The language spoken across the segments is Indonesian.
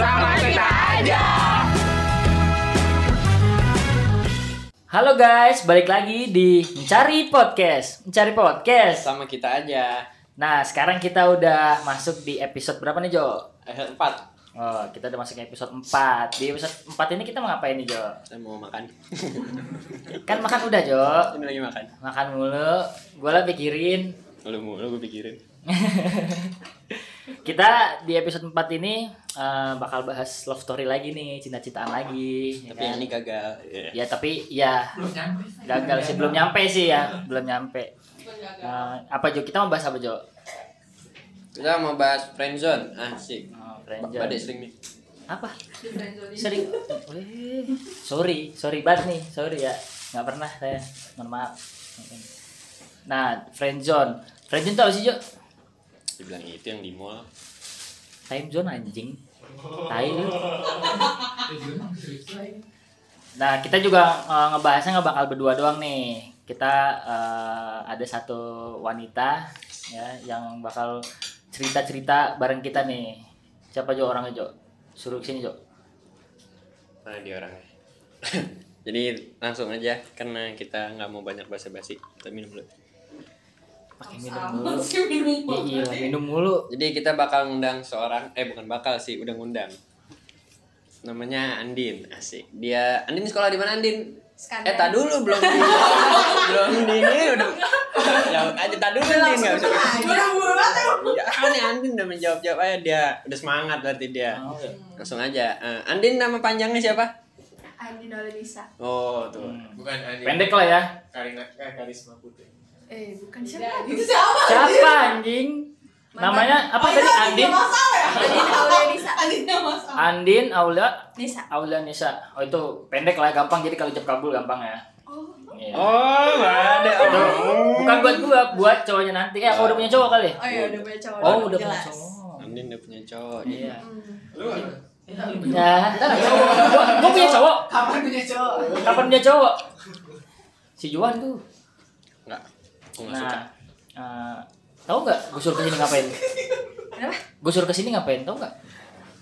Sama kita aja. Halo guys, balik lagi di Mencari Podcast. Mencari Podcast. sama kita aja Nah, sekarang kita udah masuk di episode berapa nih, Jo? eh, empat Oh, kita udah masuk ke episode 4. Di episode 4 ini kita mau ngapain nih, Jo? saya mau makan Kan makan udah, Jo. ini lagi makan Makan mulu. Gue lah pikirin. lu mau lu gue pikirin Kita di episode 4 ini eh, bakal bahas love story lagi nih, cinta-cintaan lagi. ya tapi kan? yang ini gagal ya. Ya, tapi ya gagal sih, belum nyampe sih ya, belum nyampe. Eh, apa Jo? Kita mau bahas apa Jo? kita mau bahas friendzone asik Oh, Ba- friendzone. badai sering nih apa sering Wih, sorry sorry banget nih sorry ya nggak pernah saya mohon maaf nah friendzone friendzone tau sih Jo dibilang itu yang di mall. Time zone anjing. Tai lu. Nah kita juga eh, ngebahasnya nggak bakal berdua doang nih. Kita eh, ada satu wanita ya yang bakal cerita cerita bareng kita nih. Siapa Jo orangnya Jo? Suruh sini Jo. Mana dia orangnya. Jadi langsung aja karena kita nggak mau banyak basa-basi. Kita minum dulu pakai minum mulu. Iya minum mulu. Jadi kita bakal ngundang seorang eh bukan bakal sih udah ngundang. Namanya Andin asik. Dia Andin sekolah di mana Andin? Eh, tak dulu belum di belum di ini udah. Jawab aja tak dulu Andin nggak usah Buru-buru banget ya. Ya kan ya Andin udah menjawab jawab aja dia udah semangat berarti dia. Oh, ya. langsung aja. Eh, Andin nama panjangnya siapa? Andi Nolisa. oh tuh. Hmm. Bukan Andi. pendek lah ya. Karina eh, Karisma Putri. Eh, bukan siapa? Itu siapa? siapa anjing? Namanya apa tadi? Andin? Andi Aulia Nisa. Andin Aulia? Nisa. Aulia Nisa. Oh itu pendek lah gampang. Jadi kalau jawab kabul gampang ya. Oh. Iya. oh nggak ada. Itu bukan buat gua buat cowoknya nanti. Ya aku udah punya cowok kali? Oh iya, udah punya cowok. oh udah punya cowok. Andin udah punya cowok. Iya. Hmm. Lu ya gua, punya cowok. Kapan punya cowok? kapan punya cowok? Si Juan tuh aku nggak suka nah eh, tahu nggak gue suruh ke sini ngapain Kenapa? gue suruh ke sini ngapain tahu nggak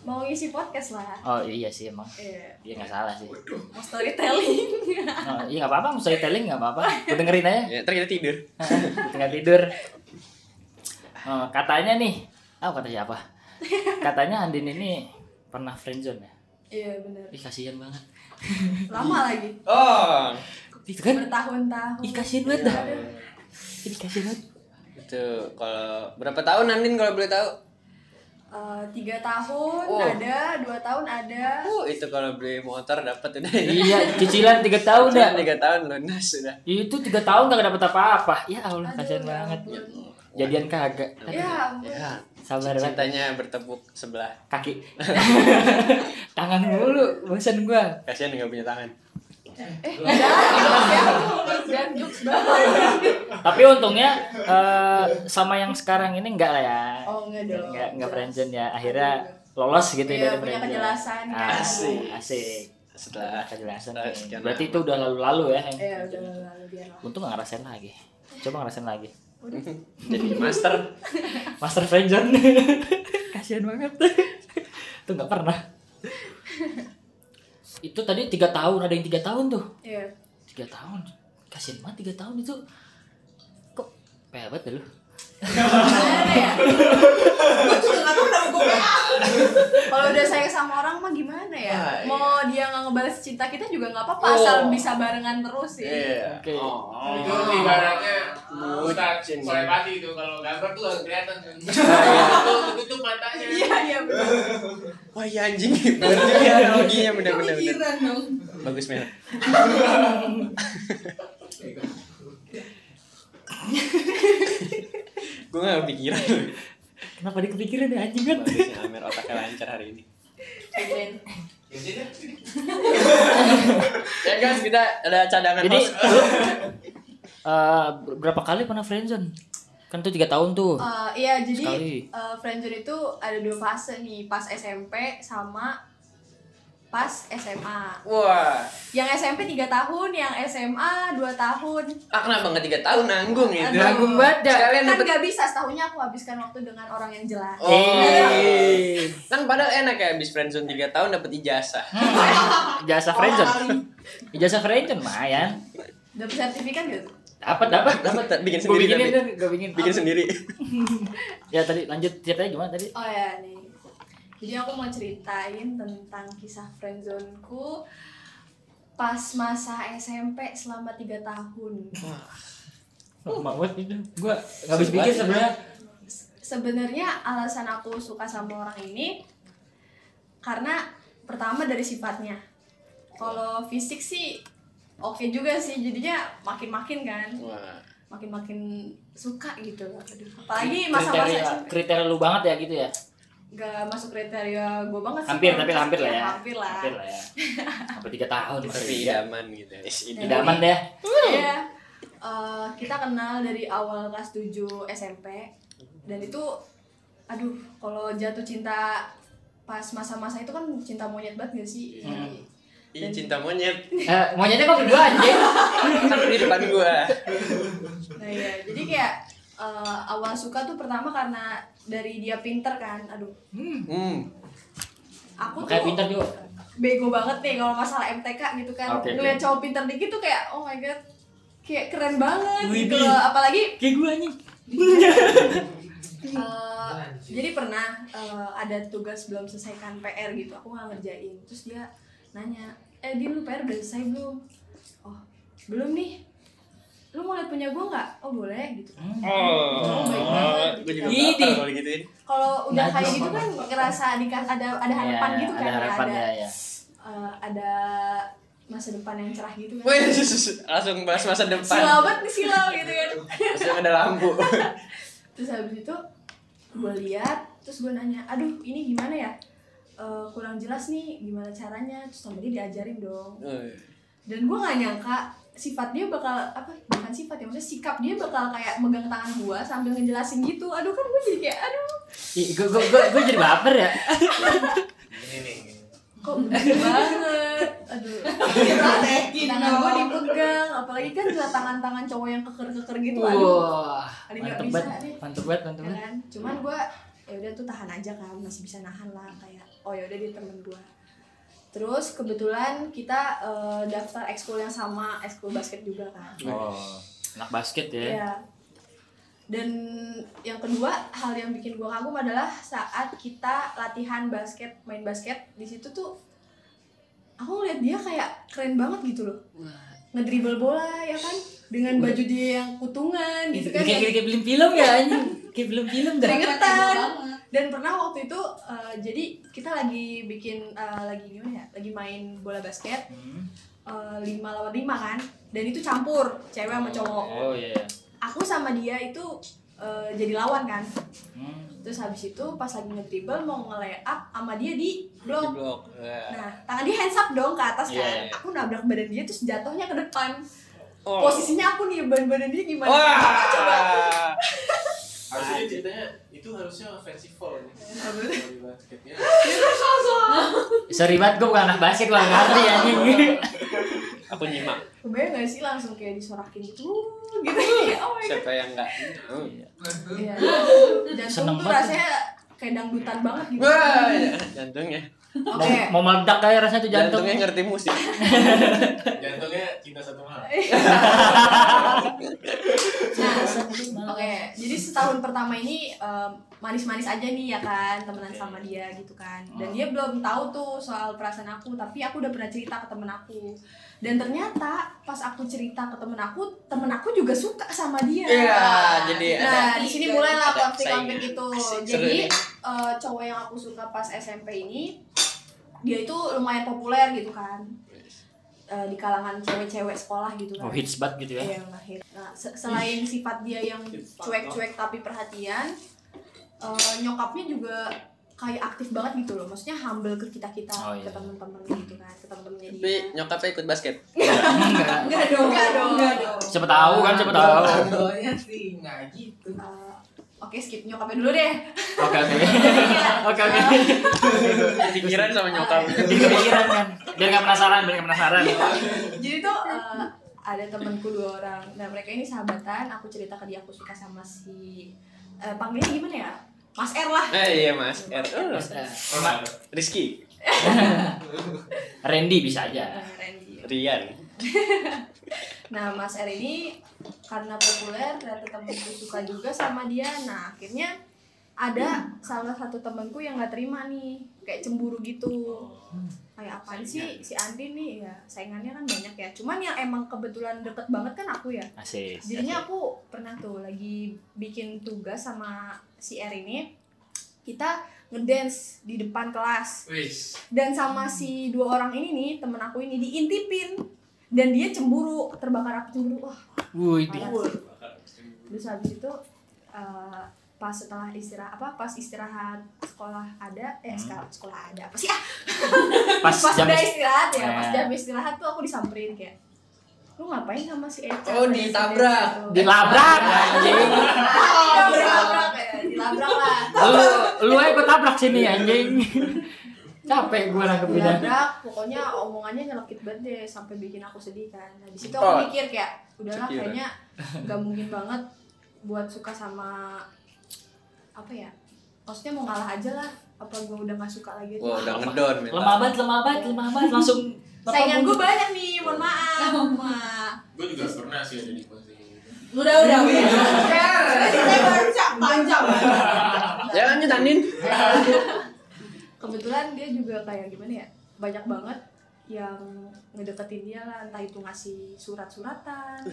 Mau ngisi podcast lah. oh iya sih emang Iya. dia nggak salah sih Mau storytelling. Oh, iya nggak apa-apa, mau storytelling nggak apa-apa. Gue dengerin aja. ya ntar kita tidur Tinggal tidur. Oh, katanya nih, ah kata siapa? Katanya Andin ini pernah friendzone ya. Iya, benar. Ih kasihan banget. Lama lagi. oh Itu kan? Bertahun-tahun. Ih kasihan banget dah. Ih kasihan banget. itu kalau berapa tahun Andin kalau boleh tahu Eh, tiga tahun Oh. ada, dua tahun ada. oh itu kalau beli motor dapat udah Iya, cicilan tiga tahun dah. tiga tahun lunas sudah Itu tiga tahun gak dapat apa-apa. Ya Allah, Aduh, kasihan ya banget. ampun. Jadian kagak. Ya, ya Sabar banget. cintanya bertepuk sebelah Kaki. Tangan mulu, bosan gua. kasihan nggak punya tangan Eh. Tapi untungnya eh, sama yang sekarang ini enggak lah ya. Oh, enggak dong. Enggak enggak friendzone ya. Akhirnya lolos gitu Iya, dari punya friendzone. kejelasan, kan. Asik. Asik. setelah Kejelasan. sekian Berarti itu udah lalu-lalu ya. Iya, udah lalu dia. Untung gak ngerasain lagi. Coba ngerasain lagi. jadi master Master friendzone. Kasihan banget. Itu nggak pernah. itu tadi tiga tahun ada yang tiga tahun tuh. Iya. tiga tahun. Kasihan banget tiga tahun itu. Kok? Pebet ya lu. Gimana ya? Gue juga nggak tahu nama gue. Kalau udah sayang sama orang mah gimana ya? Ah, iya. Mau dia nggak ngebalas cinta kita juga nggak apa-apa Oh. asal bisa barengan terus sih. iya Oke. oh Itu ibaratnya Ustaz Bucin. Soalnya pati itu kalau gambar tuh nggak kelihatan kan. iya. Tutup matanya. Iya iya benar. wah iya anjing juga ya analoginya dong. bagus Mel gue gak kepikiran. Kenapa dia kepikiran ya anjing? Kan bagus ya Amer otaknya lancar hari ini. Ya guys kita ada cadangan jadi lu eh, berapa kali pernah friendzone? Kan itu tiga tahun tuh. Eh, iya jadi Sekali. eh, friendzone itu ada dua fase nih. Pas SMP sama pas SMA. Wah, Yang SMP 3 tahun, yang SMA 2 tahun. ah kenapa nggak tiga tahun nanggung itu? Aduh. Nanggung banget dah. Sekalian Kan dapet gak bisa setahunnya aku habiskan waktu dengan orang yang jelas. Oh. Eh. Kan padahal enak ya habis friendzone 3 tahun dapat ijazah. Ijazah friendzone. Ijazah friendzone lumayan. Dapat sertifikat gitu. Dapat dapat dapat. Bikin Gue sendiri bikinin tapi. kan, gue bikin. Bikin sendiri. Ya tadi lanjut ceritanya gimana tadi? Oh ya nih. Jadi aku mau ceritain tentang kisah friendzoneku pas masa SMP selama 3 tahun. Oh, banget itu. Gue nggak habis pikir sebenarnya. Sebenarnya alasan aku suka sama orang ini karena pertama dari sifatnya. Kalau fisik sih oke juga sih jadinya makin-makin kan. Wah. Makin-makin suka gitu. Aduh, apalagi masa-masa kriteria SMP. kriteria lu banget ya gitu ya. Gak masuk kriteria gue banget sih. Hampir tapi hampir lah ya. Hampir lah. Hampir lah ya. Sampai tiga tahun. Tapi berarti. idaman gitu. Iya. Idaman deh. Iya. Eh, kita kenal dari awal kelas 7 SMP dan itu aduh kalau jatuh cinta pas masa-masa itu kan cinta monyet banget gak sih? Hmm. Ih, cinta monyet. Eh, monyetnya kok berdua anjing? Kan di depan gua. Nah iya, jadi kayak eh, awal suka tuh pertama karena dari dia pinter kan. Aduh, Hmm. aku Kayak tuh pintar juga. bego banget nih kalau masalah MTK gitu kan. Oke, Ngeliat oke. cowok pinter dikit tuh kayak oh my god. Kayak keren banget gitu loh. Apalagi Kayak gue anjing. Eh, jadi pernah eh, ada tugas belum selesaikan PR gitu aku nggak ngerjain terus dia nanya eh dia lu PR udah selesai belum oh belum nih lu mau lihat punya gue nggak oh boleh gitu Oh. Oh, baik banget. Juga Widih. baper kalau udah Najis kayak gitu kan ngerasa dikas ada ada harapan Iya, gitu kan Ada harapan ada ya ya. eh, ada masa depan yang cerah gitu kan Wih, langsung bahas masa depan. silau banget nih silau gitu kan Langsung ada lampu. terus habis itu gue lihat terus gue nanya aduh ini gimana ya Eh, kurang jelas nih gimana caranya terus sama dia diajarin dong dan gue nggak nyangka sifat dia bakal apa bukan sifat ya maksudnya sikap dia bakal kayak megang tangan gue sambil ngejelasin gitu aduh kan gue jadi kayak aduh Gue gue gue gue jadi baper ya. Ini nih. kok bener banget aduh tangan gue dipegang apalagi kan lihat tangan-tangan cowok yang keker-keker gitu aduh nggak mantep bisa banget, nih. mantep banget, mantep banget. cuman gue ya udah tuh tahan aja kan masih bisa nahan lah kayak oh ya udah dia temen gue terus kebetulan kita eh, daftar ekskul yang sama ekskul basket juga kan Oh, anak basket ya. Iya. Dan yang kedua hal yang bikin gue kagum adalah saat kita latihan basket, main basket di situ tuh aku ngeliat dia kayak keren banget gitu loh. Ngedribble bola ya kan dengan baju dia yang kutungan gitu kan. Kayak kayak film-film ya anjing. Kayak film-film dah. Keringetan. Dan pernah waktu itu eh, jadi kita lagi bikin eh, lagi gimana ya? Lagi main bola basket Hmm. eh, lima lawan lima kan. Dan itu campur cewek sama cowok. Oh iya. aku sama dia itu eh, jadi lawan kan Hmm. terus habis itu pas lagi nge-dribble mau nge up sama dia di blok Blok. Wah. nah tangan dia hands up dong ke atas Iya, kan iya. aku nabrak badan dia terus jatuhnya ke depan Oh. posisinya aku nih badan badan dia gimana Wah. coba Harusnya ceritanya itu harusnya offensive foul nih. Kalau di basketnya. Sorry banget gue bukan anak basket gue nggak ngerti anjing. Aku nyimak. kebayang gak sih langsung kayak disorakin gitu gitu kayak oh my god Siapa yang enggak? Oh. Iya. jantung Seneng tuh banget. rasanya kayak dangdutan banget gitu Wah, jantungnya. Oke Mau, mau meledak kayak rasanya tuh jantung. Jantungnya ngerti musik. Jantungnya cinta satu hal. Nah, oke. Jadi setahun pertama ini manis-manis aja nih ya kan, temenan sama dia gitu kan. Dan Hmm. dia belum tahu tuh soal perasaan aku, tapi aku udah pernah cerita ke temen aku. Dan ternyata pas aku cerita ke temen aku, temen aku juga suka sama dia. Iya, jadi Nah, ada di sini mulailah konflik-konflik itu. Jadi eh, cowok yang aku suka pas SMP ini, dia itu lumayan populer gitu kan. Eh, di kalangan cewek-cewek sekolah gitu kan. Oh hits banget gitu ya. Iya, lahir. Nah, se- selain sifat dia yang cuek-cuek tapi perhatian, eh, nyokapnya juga kayak aktif banget gitu loh. Maksudnya humble ke kita kita, Oh, iya. ke temen-temen gitu kan, ke temen-temennya Tapi dia. nyokapnya ikut basket. Enggak. Enggak dong, enggak dong. Enggak dong. Siapa tahu kan siapa tahu. Contohnya sih nggak gitu. Eh, oke skip nyokapnya dulu deh Oke oke. Oke oke. Pikiran sama nyokap. Jadi kepikiran kan. Biar nggak penasaran, biar nggak penasaran. jadi tuh eh, ada temanku dua orang nah mereka ini sahabatan aku cerita ke dia aku suka sama si eh, panggilnya gimana ya Mas R lah Eh iya Mas. R. Oh, Eh, Rizky. Randy bisa aja. Randy. Rian. Nah, Mas R ini karena populer ternyata temenku suka juga sama dia. Nah, akhirnya ada salah satu temenku yang nggak terima nih, kayak cemburu gitu. Kayak apaan sih si Andi nih ya saingannya kan banyak ya. Cuman yang emang kebetulan deket banget kan aku ya. Asik. Jadinya aku pernah tuh lagi bikin tugas sama si R ini. Kita ngedance di depan kelas Wis. dan sama si dua orang ini nih temen aku ini diintipin dan dia cemburu terbakar aku cemburu wah Wih, terus habis itu eh, pas setelah istirahat apa pas istirahat sekolah ada eh Hmm. sekolah sekolah ada apa sih ah pas pas jam udah istirahat ya pas Eh. jam istirahat tuh aku disamperin kayak lu ngapain sama si Eca Oh, ditabrak. gitu." dilabrak anjing. Ah, dilabrak ya dilabrak lah Lu lu aja gua tabrak sini anjing. Capek gua nangkepinnya. dilabrak pokoknya omongannya nyelekit banget deh sampai bikin aku sedih kan nah di situ aku mikir kayak udahlah Sekiran. kayaknya nggak mungkin banget buat suka sama apa ya maksudnya mau ngalah aja lah apa gue udah nggak suka lagi Wah udah ngedon. Lemah banget, lemah banget, lemah banget langsung saingan gue banyak nih mohon maaf Ma. Gue juga pernah sih ada di posisi itu. Udah udah udah. Saya baru cak panjang. Ya lanjut Andin. Kebetulan dia juga kayak gimana ya banyak banget yang ngedeketin dia lah. Entah itu ngasih surat-suratan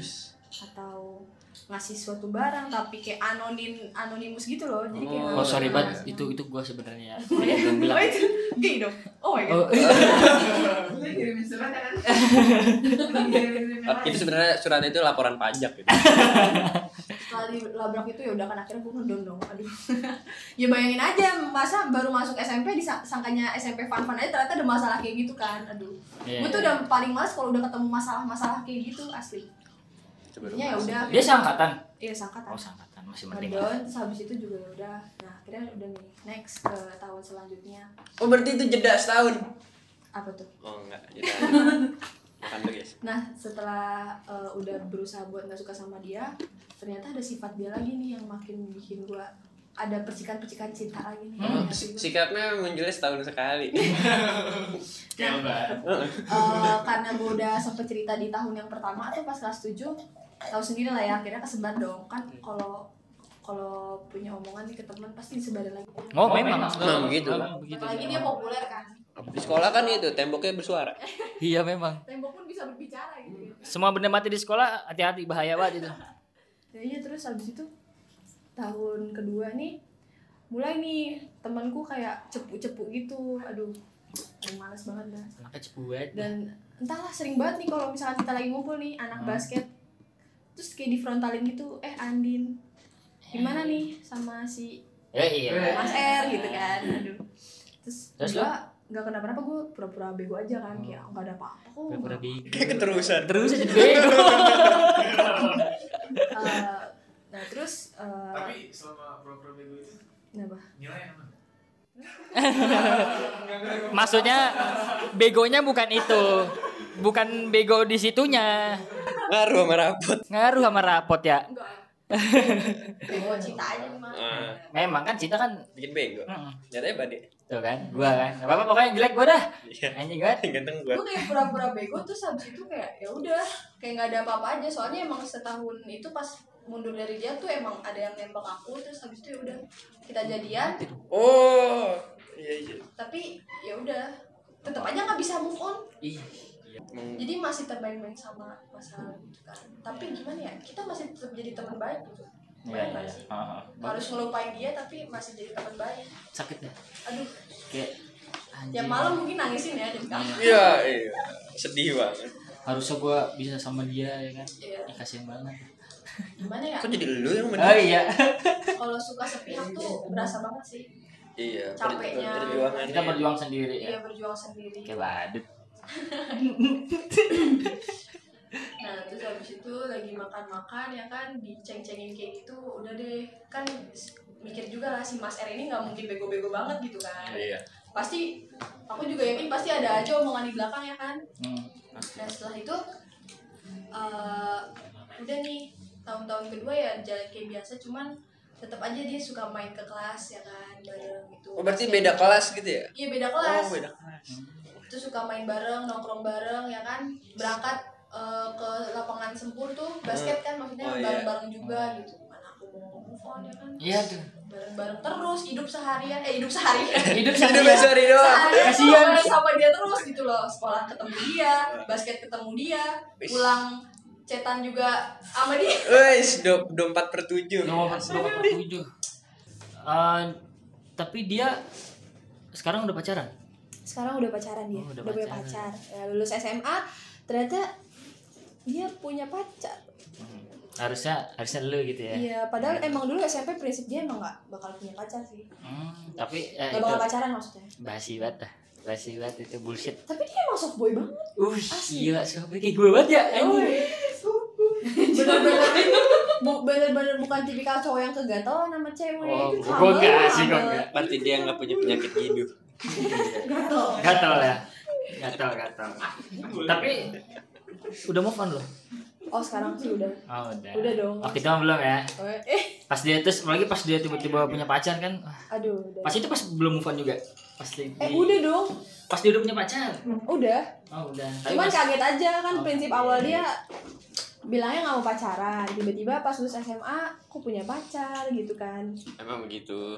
atau ngasih suatu barang tapi kayak anonim anonimus gitu loh. Jadi kayak Oh, Oh sorry banget, itu itu gua sebenarnya. Oh, iya? belum bilang. Oh, itu? Gay dong. Oh my god. Oh, surat ya kan? Itu sebenarnya surat itu laporan pajak gitu. setelah dilabrak itu ya udah kan akhirnya gue ngedon dong aduh ya bayangin aja masa baru masuk SMP disangkanya SMP fun fun aja ternyata ada masalah kayak gitu kan aduh Iya, gue tuh iya. udah paling males kalau udah ketemu masalah-masalah kayak gitu asli ya ya udah Dia seangkatan. iya sangkatan Oh, seangkatan masih mending. ngedon terus habis itu juga ya udah nah akhirnya udah nih next ke tahun selanjutnya Oh berarti itu jeda setahun. apa tuh Oh enggak, jeda. Makan. Nah, setelah uh, udah berusaha buat nggak suka sama dia, ternyata ada sifat dia lagi nih yang makin bikin gua ada percikan-percikan cinta lagi nih. Hmm. gua. Sikapnya munculnya setahun sekali. Lebaran. Eh, karena gue udah sempet cerita di tahun yang pertama tuh pas kelas 7 tahu sendiri lah ya akhirnya kesebar dong kan kalau kalau punya omongan nih ke teman pasti disebarin lagi Oh, memang. Memang begitu. Memang begitu. apalagi dia populer kan Di sekolah kan itu temboknya bersuara. Iya, memang. tembok pun bisa berbicara gitu ya Semua benda mati di sekolah hati-hati bahaya banget itu. Ya iya terus habis itu tahun kedua nih mulai nih temanku kayak cepu-cepu gitu aduh aduh, males banget dah Anaknya cepuet. dan entahlah sering banget nih kalau misalkan kita lagi ngumpul nih anak Hmm. basket terus kayak difrontalin gitu eh Andin gimana nih sama si Ya iya. Mas R gitu kan aduh terus, Terus nggak kenapa-napa gue pura-pura bego aja kan kayak nggak ada apa-apa kok Pura-pura bego. Kayak keterusan. Terus jadi bego. Eh, nah terus eh, Tapi selama pura-pura bego itu kenapa nilai aman. Maksudnya begonya bukan itu. Bukan bego di situnya. Ngaruh sama rapot. Ngaruh sama rapot ya. enggak bego cinta aja mah Ah, Memang kan cinta kan bikin bego. Mm. Nyatanya badai. Tuh kan, gua kan. Gak apa-apa pokoknya jelek gua dah. Iya. Anjing kan. Ganteng gua. gue kayak pura-pura bego terus habis itu kayak ya udah kayak nggak ada apa-apa aja soalnya emang setahun itu pas mundur dari dia tuh emang ada yang nembak aku terus habis itu ya udah kita jadian Oh. Iya iya. tapi ya udah tetap aja nggak bisa move on Ih. Emang jadi masih terbayang-bayang sama masa lalu gitu kan tapi gimana ya kita masih tetap jadi teman baik gitu Iya, iya. iya. Ah. harus ngelupain dia tapi masih jadi teman baik Sakit ya. aduh Kayak anjing. tiap malam mungkin nangisin ya di kamar Iya, iya. Sedih banget. Harusnya gua bisa sama dia ya kan. Iya. Ih, kasihan banget. gimana ya Kok jadi lu yang Oh menang? iya. kalau suka sepihak tuh berasa banget sih Iya, Capeknya. Kita berjuang sendiri dia ya. berjuang sendiri Kayak badut. Nah terus habis itu lagi makan-makan ya kan diceng-cengin kayak gitu udah deh kan mikir juga lah si Mas R ini nggak mungkin bego-bego banget gitu kan Iya. pasti aku juga yakin pasti ada aja omongan di belakang ya kan Hmm. Nah setelah itu eh, udah nih tahun-tahun kedua ya jalan kayak biasa cuman tetap aja dia suka main ke kelas ya kan bareng gitu. Oh, berarti Basket. beda kelas gitu ya? Iya beda kelas. Oh, beda kelas. Terus suka main bareng, nongkrong bareng ya kan. Berangkat eh, ke lapangan sempur tuh basket kan maksudnya Oh, iya. bareng-bareng juga gitu. Mana aku mau move on ya kan. Iya tuh. Bareng-bareng terus hidup seharian eh hidup seharian. Hidup Hidup seharian. sorry doang. Seharian Kasian. tuh sama dia terus gitu loh. Sekolah ketemu dia, basket ketemu dia, pulang cetan juga sama dia. Wes, 24 per 7. Nomor nomor tujuh. Eh, tapi dia sekarang udah pacaran. Sekarang udah pacaran dia, Oh, udah udah, punya pacaran. pacar. Ya, lulus SMA ternyata dia punya pacar. Harusnya harusnya lu gitu ya. Iya, padahal emang dulu SMP prinsip dia emang gak bakal punya pacar sih. Hmm, tapi eh, Gak bakal pacaran maksudnya. basi banget dah. Basi banget itu bullshit. Tapi dia emang softboy banget. Uh, gila siapa kayak gue banget ya. anjing. Bener-bener bu, bener-bener bukan tipikal cowok yang kegatelan sama cewek. Oh, Itu humble enggak sih, banget. enggak. Berarti dia nggak punya penyakit hidup. Gatel. Gatal ya. Gatal, gatal. Tapi udah move on loh. Oh sekarang sih udah. Oh, udah. Udah dong. Oh, kita mah belum ya. Oh, eh, Pas dia terus apalagi pas dia tiba-tiba punya pacar kan. aduh. Udah. Pas itu pas belum move on juga. Pas di, Eh udah dong. pas dia udah punya pacar. Udah. Oh, udah. Tapi Cuman pas- kaget aja kan Oh, prinsip iya. awal dia bilangnya nggak mau pacaran tiba-tiba pas lulus SMA aku punya pacar gitu kan Emang begitu.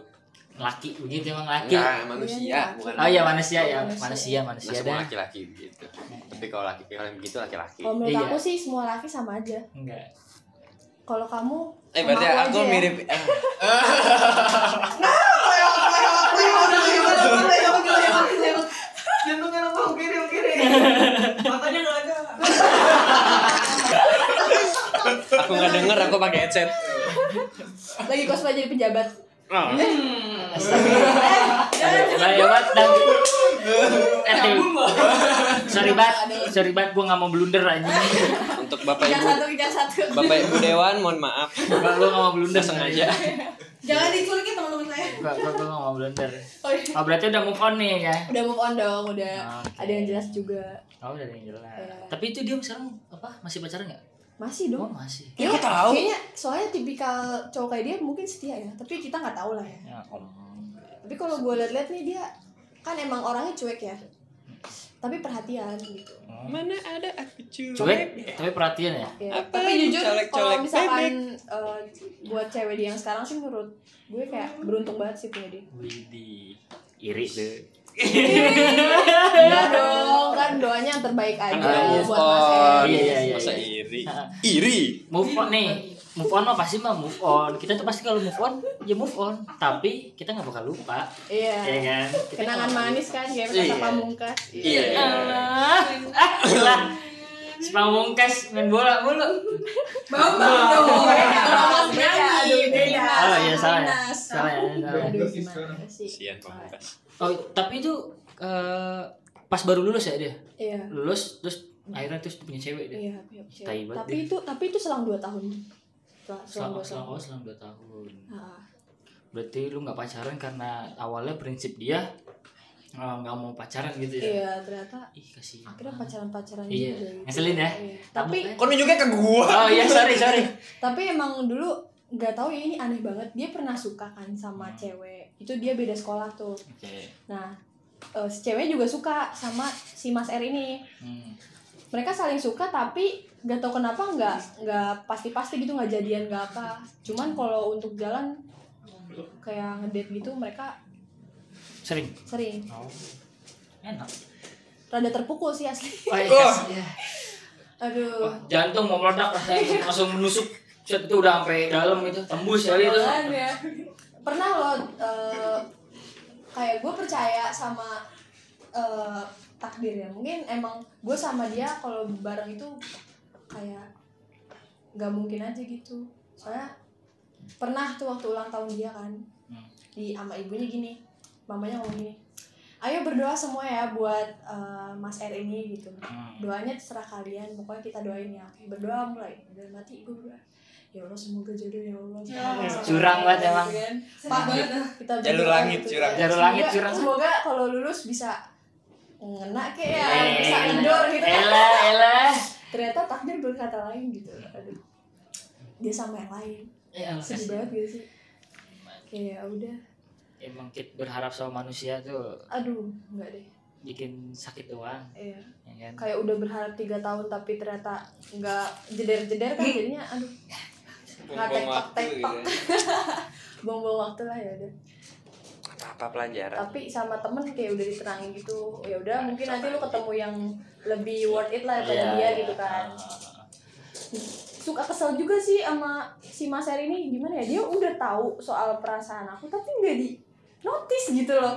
Laki begitu emang laki. Enggak, manusia, Iya, bukan. Oh iya manusia ya, Manusia. manusia manusia semua dah. laki-laki begitu. Tapi kalau laki kalau yang begitu laki-laki. kalau menurut Iya. aku sih semua laki sama aja Enggak. kalau kamu Eh berarti aku aku ya. mirip eh, Jantungnya kiri kiri. Matanya nggak ada. aku nggak denger aku pakai headset. lagi cosplay jadi pejabat Oh. Bahaya banget dan Eh, tuh. Sorry banget, sorry banget gue gak mau blunder aja. Untuk Bapak Ibu satu kijang satu Bapak Ibu Dewan mohon maaf. Gue gak mau blunder Nggak sengaja. Jangan diculik ya teman-teman saya. Gue gue gak mau blunder. oh, iya. Oh berarti udah move on nih ya? udah move on dong udah ada yang jelas juga Oh udah ada yang jelas. Iya. Tapi itu dia sekarang apa masih pacaran nggak? Masih Oh dong masih. Ya, aku tahu. kayaknya soalnya tipikal cowok kayak dia mungkin setia ya tapi kita nggak tahu lah ya Ya om. tapi kalau gue liat-liat nih dia kan emang orangnya cuek ya tapi perhatian gitu Mana ada aku Cuek, tapi perhatian ya. Ya, Apa tapi jujur colek-colek kalau misalkan eh, buat cewek dia yang sekarang sih menurut gue kayak beruntung banget sih punya dia. Widih, iri tuh. Iya dong, kan doanya yang terbaik aja buat Mas on. Eri. Iya, iya, iya, Masa iya. iri? Iri. Move on nih. Move on mah pasti mah move on. Kita tuh pasti kalau move on, ya move on. Tapi kita nggak bakal lupa, Iya. ya kan? Kita Kenangan manis kan kayak Iya. kata pamungkas. Iya. Ah, ah, lah. Si Pamungkas main bola mulu. Bambang dong. Beda, Bambang beda, nyanyi. aduh, beda. Oh iya salah ya. Salah ya. salah ya. Aduh gimana sih? Sian pamungkas. Oh, tapi itu eh, pas baru lulus ya dia. Iya. Lulus terus akhirnya terus punya cewek dia. Iya. Tai banget Tapi dia. itu tapi itu selang 2 tahun. Selang, selang Selang, dua selang, tahun. oh, selang 2 tahun. Ah, Berarti lu nggak pacaran karena awalnya prinsip dia eh, nggak mau pacaran gitu ya. Iya, ternyata Ih, kasihan. akhirnya pacaran-pacaran Iya, juga gitu. ngeselin ya. Iya. Tapi Kamu- Kok nunjuknya ke gua? Oh iya, sorry, sorry. tapi emang dulu nggak tahu ya ini aneh banget dia pernah suka kan sama Hmm. cewek itu dia beda sekolah tuh Oke. nah eh, si cewek juga suka sama si Mas R ini Hmm. mereka saling suka tapi nggak tahu kenapa nggak nggak pasti-pasti gitu nggak jadian nggak apa cuman kalau untuk jalan kayak ngedate gitu mereka Sering. sering Oh. Enak. rada terpukul sih asli Oh, iya, Oh. aduh Jantung mau meledak rasanya langsung menusuk. Set itu udah sampai dalam gitu, tembus kali itu. Makanya. pernah lo eh, kayak gue percaya sama eh, takdir ya mungkin emang gue sama dia kalau bareng itu kayak nggak mungkin aja gitu soalnya pernah tuh waktu ulang tahun dia kan Hmm. di sama ibunya gini mamanya ngomong gini ayo berdoa semua ya buat eh, Mas R ini gitu Hmm. doanya terserah kalian pokoknya kita doain ya berdoa mulai udah mati gue berdoa ya Allah semoga jodoh ya Allah Semoga Curang banget gitu emang. kan. Pak, kita Jalur berdoa langit, gitu. curang. Jalur langit, curang. semoga kalau lulus bisa ngena kayak ya Eh, bisa ngendor gitu Elah, elah. ternyata takdir berkata lain gitu aduh dia sama yang lain Ya, sedih banget gitu sih kayak ya udah Emang kita berharap sama manusia tuh aduh enggak deh. bikin sakit doang, iya. Ya kan? kayak udah berharap tiga tahun tapi ternyata nggak jeder-jeder kan jadinya aduh. Waktu tek-tek, gitu. buang-buang waktu lah ya udah Apa-apa pelajaran. tapi sama temen kayak udah diterangin gitu ya udah mungkin nanti lu ketemu yang lebih worth it lah daripada Iya, dia iya. gitu kan. Ah, suka kesel juga sih sama si Mas Eri ini. Gimana ya? Dia udah tahu soal perasaan aku tapi nggak di notice gitu loh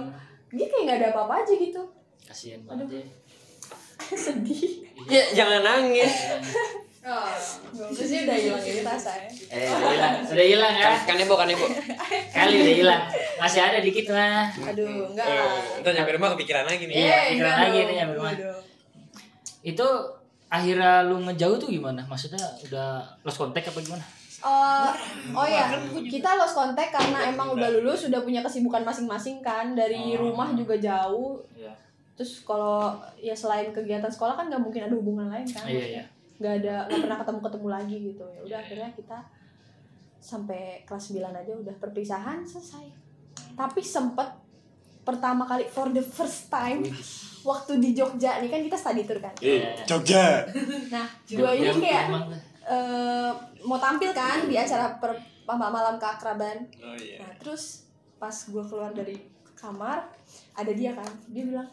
dia kayak nggak ada apa-apa aja gitu kasihan banget ya. sedih Ya jangan nangis. Oh. terus dia udah hilang ini rasa ya Eh, udah hilang, udah hilang ya. Kan, kan ibu kan ibu. Kali udah hilang. Masih ada dikit mah. aduh enggak Eh, Ntar nyampe rumah kepikiran lagi nih. Iya, Eh, pikiran enggak lagi nih nyampe rumah. dong. Itu akhirnya lu ngejauh tuh gimana? Maksudnya udah lost contact apa gimana? Eh, oh ya, kita lost contact karena emang udah lulus, sudah punya kesibukan masing-masing kan. Dari Oh. rumah juga jauh. Iya. Terus kalau ya selain kegiatan sekolah kan nggak mungkin ada hubungan lain kan. Iya, iya. Nggak ada, nggak pernah ketemu-ketemu lagi gitu. Ya udah akhirnya kita sampai kelas 9 aja udah perpisahan selesai. Tapi sempet pertama kali for the first time waktu di Jogja nih kan kita study tour kan. Iya. Jogja. Nah, gue ini kayak. Mau tampil kan di acara per malam keakraban. Oh iya. Nah, terus pas gue keluar dari kamar, ada dia kan. Dia bilang,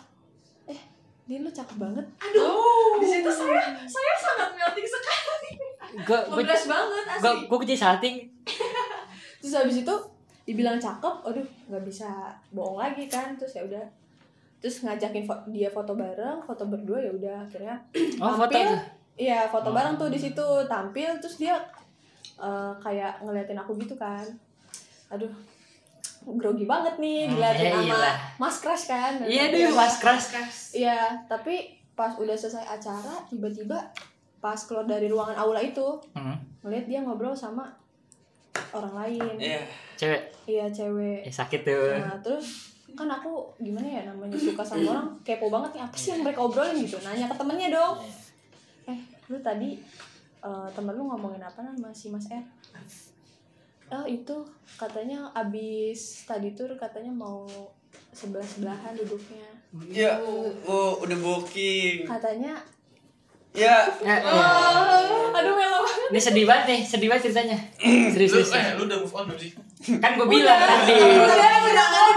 "Eh, dia lu cakep banget." Aduh, di situ saya saya sangat melting sekali. Ngeblush banget asli. gua jadi salting. Terus habis itu dibilang cakep, aduh, nggak bisa bohong lagi kan. Terus ya udah terus ngajakin fo- dia foto bareng, foto berdua ya udah akhirnya Oh, foto Tampil. Iya foto Oh. bareng tuh di situ tampil terus dia eh, kayak ngeliatin aku gitu kan, aduh grogi banget nih Hmm, diliatin ya sama. Mas Crush kan. Iya deh, Mas Kras. Iya tapi pas udah selesai acara tiba-tiba pas keluar dari ruangan aula itu Hmm. ngeliat dia ngobrol sama orang lain. Iya. Cewek. Iya cewek. Eh, sakit tuh. Nah terus kan aku gimana ya namanya suka sama orang kepo banget nih apa sih yang mereka obrolin gitu nanya ke temennya dong eh lu tadi eh, temen lu ngomongin apa nama si Mas R oh itu katanya abis tadi tur katanya mau sebelah sebelahan duduknya Ya, oh, udah booking. katanya Ya, oh, aduh melo Ini sedih banget nih, sedih banget ceritanya. Serius, Lu, serius. eh, lu udah move on belum sih? Kan gue bilang tadi.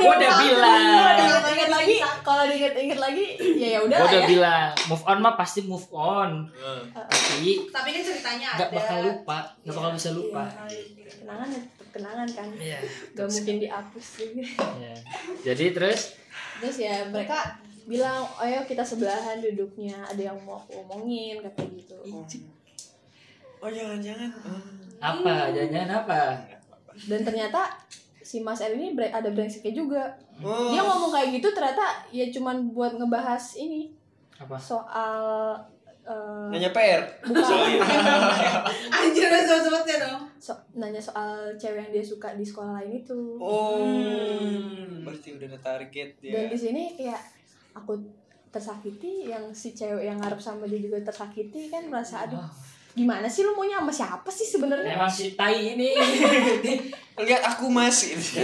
Gua udah bilang. kalau diinget lagi kalau diinget-inget lagi ya ya udah Gue udah ya bilang, move on mah pasti move on. Heeh. Tapi Tapi kan ceritanya nggak ada. bakal lupa, nggak bakal bisa lupa. Iya, kenangan ya kenangan kan Iya. gak mungkin dihapus juga Iya. Jadi terus terus ya mereka bilang ayo kita sebelahan duduknya ada yang mau aku omongin kata gitu Oh jangan-jangan. apa? Jangan apa? Dan ternyata si Mas R ini ada brengseknya juga Oh. dia ngomong kayak gitu ternyata ya cuman buat ngebahas ini Apa? soal eh, Nanya PR. bukan Anjir udah sebut-sebutnya dong. so- nanya soal cewek yang dia suka di sekolah lain itu Oh. Berarti udah ada target dan ya. di sini kayak aku tersakiti yang si cewek yang ngarep sama dia juga tersakiti kan merasa aduh gimana sih lu maunya sama siapa sih sebenarnya? Emang si tai ini. Lihat aku mas. Gitu.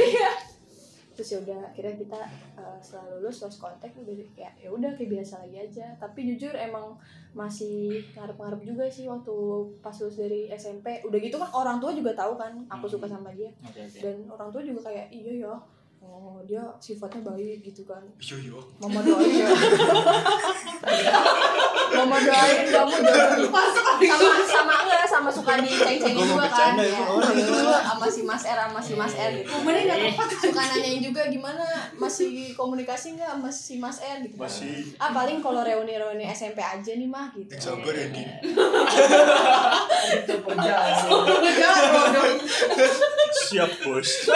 terus ya udah akhirnya kita uh, setelah lulus lost kontak udah ya ya udah kayak biasa lagi aja. Tapi jujur emang masih ngarep-ngarep juga sih waktu pas lulus dari SMP udah gitu kan orang tua juga tahu kan aku suka sama dia. Dan orang tua juga kayak iya ya oh dia sifatnya baik gitu kan Yo yo. mama doain ya mama doain kamu sama sama enggak sama suka diceng-cengin juga kan ya, sama si Mas R sama si Mas R gitu tepat. suka nanyain juga gimana masih komunikasi nggak sama si Mas R gitu kan. Masih. ah paling kalau reuni-reuni SMP aja nih mah gitu Sabar ya, Din. Siap, Bos.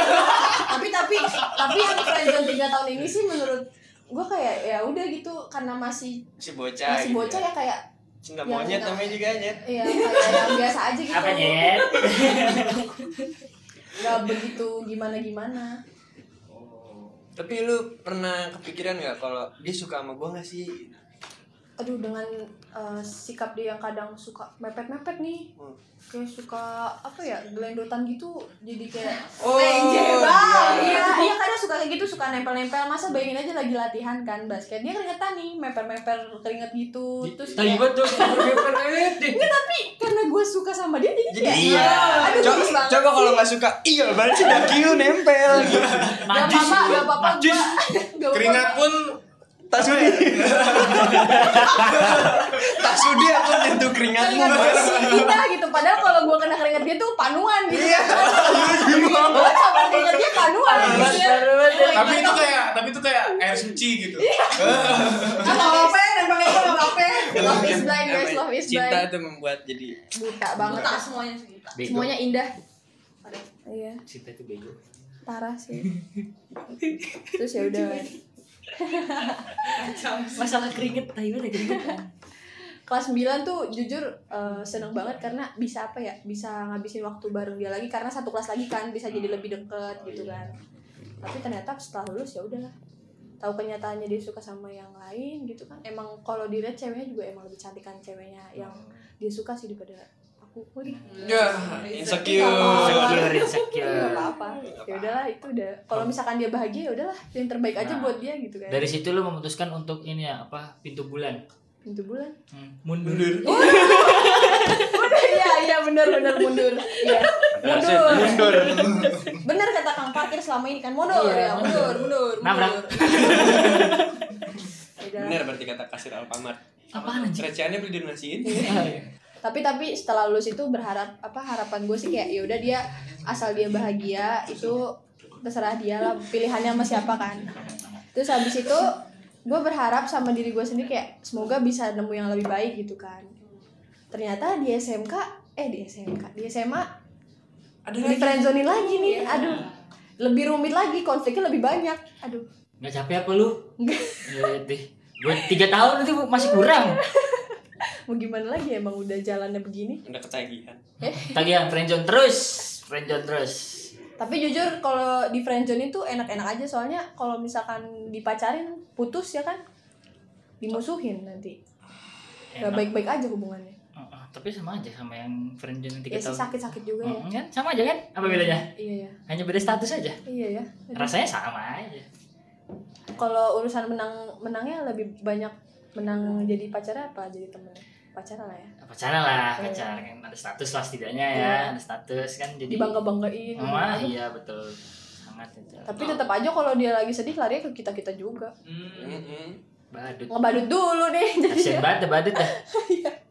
Tapi tapi tapi yang friendzone tiga tahun ini sih menurut gue kayak ya udah gitu karena masih Si bocah. masih gitu bocah ya kayak Cinta yang monyet namanya juga nyet. ya kayak yang biasa aja gitu Apa nyet? nggak begitu gimana gimana Tapi lu pernah kepikiran nggak kalau dia suka sama gua nggak sih? Aduh dengan eh, sikap dia yang kadang suka mepet-mepet nih Hmm. kayak suka apa ya gelendotan gitu jadi kayak Oh, iya. iya, iya kadang suka kayak gitu, suka nempel-nempel. Masa bayangin aja lagi latihan kan basket. Dia keringetan nih, mepel-mepel keringet gitu. Terus Tadi kayak, buat tuh. deh. karena gue suka sama dia jadi, Jadi kayak, iya. Aduh, banget coba sih. kalau nggak suka, iya berarti daki lu nempel gitu. Gak apa-apa. Gak apa-apa. Keringat pun Tak sudi. tak sudi aku nyentuh keringatmu. Keringat gitu. Padahal kalau gue kena keringet dia tuh panuan gitu. Iya. Gue sama keringet dia panuan gitu. Banget. tapi itu kayak tapi itu kayak air suci gitu. Gak apa-apa, nempel-nempel gak apa-apa. Love is blind guys, love is Cinta blind. itu membuat jadi Buta banget. Buta semuanya sih. Semuanya indah. Iya. Cinta itu bego. parah sih terus ya udah Masalah keringet, tadi mana keringet? kelas 9 tuh jujur eh, seneng banget karena bisa apa ya bisa ngabisin waktu bareng dia lagi karena satu kelas lagi kan bisa jadi lebih deket gitu kan. Tapi ternyata setelah lulus ya udahlah. Tahu kenyataannya dia suka sama yang lain gitu kan. Emang kalau dilihat ceweknya juga emang lebih cantik kan ceweknya yang dia suka sih daripada aku Waduh, ya insecure. Insecure, nggak insecure. apa-apa ya udahlah itu udah kalau misalkan dia bahagia ya udahlah yang terbaik aja Nah. buat dia gitu kan Dari situ lu memutuskan untuk ini ya apa pintu bulan. pintu bulan Hmm, mundur. Udah iya iya benar benar mundur. Iya. Mundur. Benar kata Kang Parkir selama ini kan mundur Iya, ya, mundur, mundur. Nabrak. mundur. Ya udah. Bener berarti kata kasir Alfamart. Apaan anjing? Recehannya beli donasiin. Tapi tapi setelah lulus itu berharap apa harapan gue sih kayak ya udah dia asal dia bahagia itu terserah dia lah pilihannya sama siapa kan. Terus habis itu gue berharap sama diri gue sendiri kayak semoga bisa nemu yang lebih baik gitu kan. Ternyata di SMK eh di SMK di SMA Ada di lagi. friendzone lagi nih aduh lebih rumit lagi konfliknya lebih banyak aduh Nggak capek apa lu? Nggak. Ya deh. Gue tiga tahun itu masih kurang. mau gimana lagi emang udah jalannya begini Udah ketagihan. Tagihan friendzone terus, friendzone terus. tapi jujur kalau di friendzone itu enak-enak aja soalnya kalau misalkan dipacarin putus ya kan dimusuhin nanti gak Enak. baik-baik aja hubungannya Heeh, tapi sama aja sama yang friendzone yang tiga ya tahun. sakit-sakit juga ya Mm, kan sama aja kan? Apa bedanya? iya ya Hanya beda status aja. iya ya Rasanya sama aja. kalau urusan menang menangnya lebih banyak menang jadi pacar apa jadi temen pacaran lah ya Pacaran lah, Iya. pacaran kan ada status lah setidaknya ya, Iya. ada status kan jadi. dibangga banggain Wah, iya betul. Sangat itu. tapi tetap aja kalau dia lagi sedih lari ke kita kita juga Hmm. Mm-mm. badut. ngebadut dulu nih banget ya, badut dah.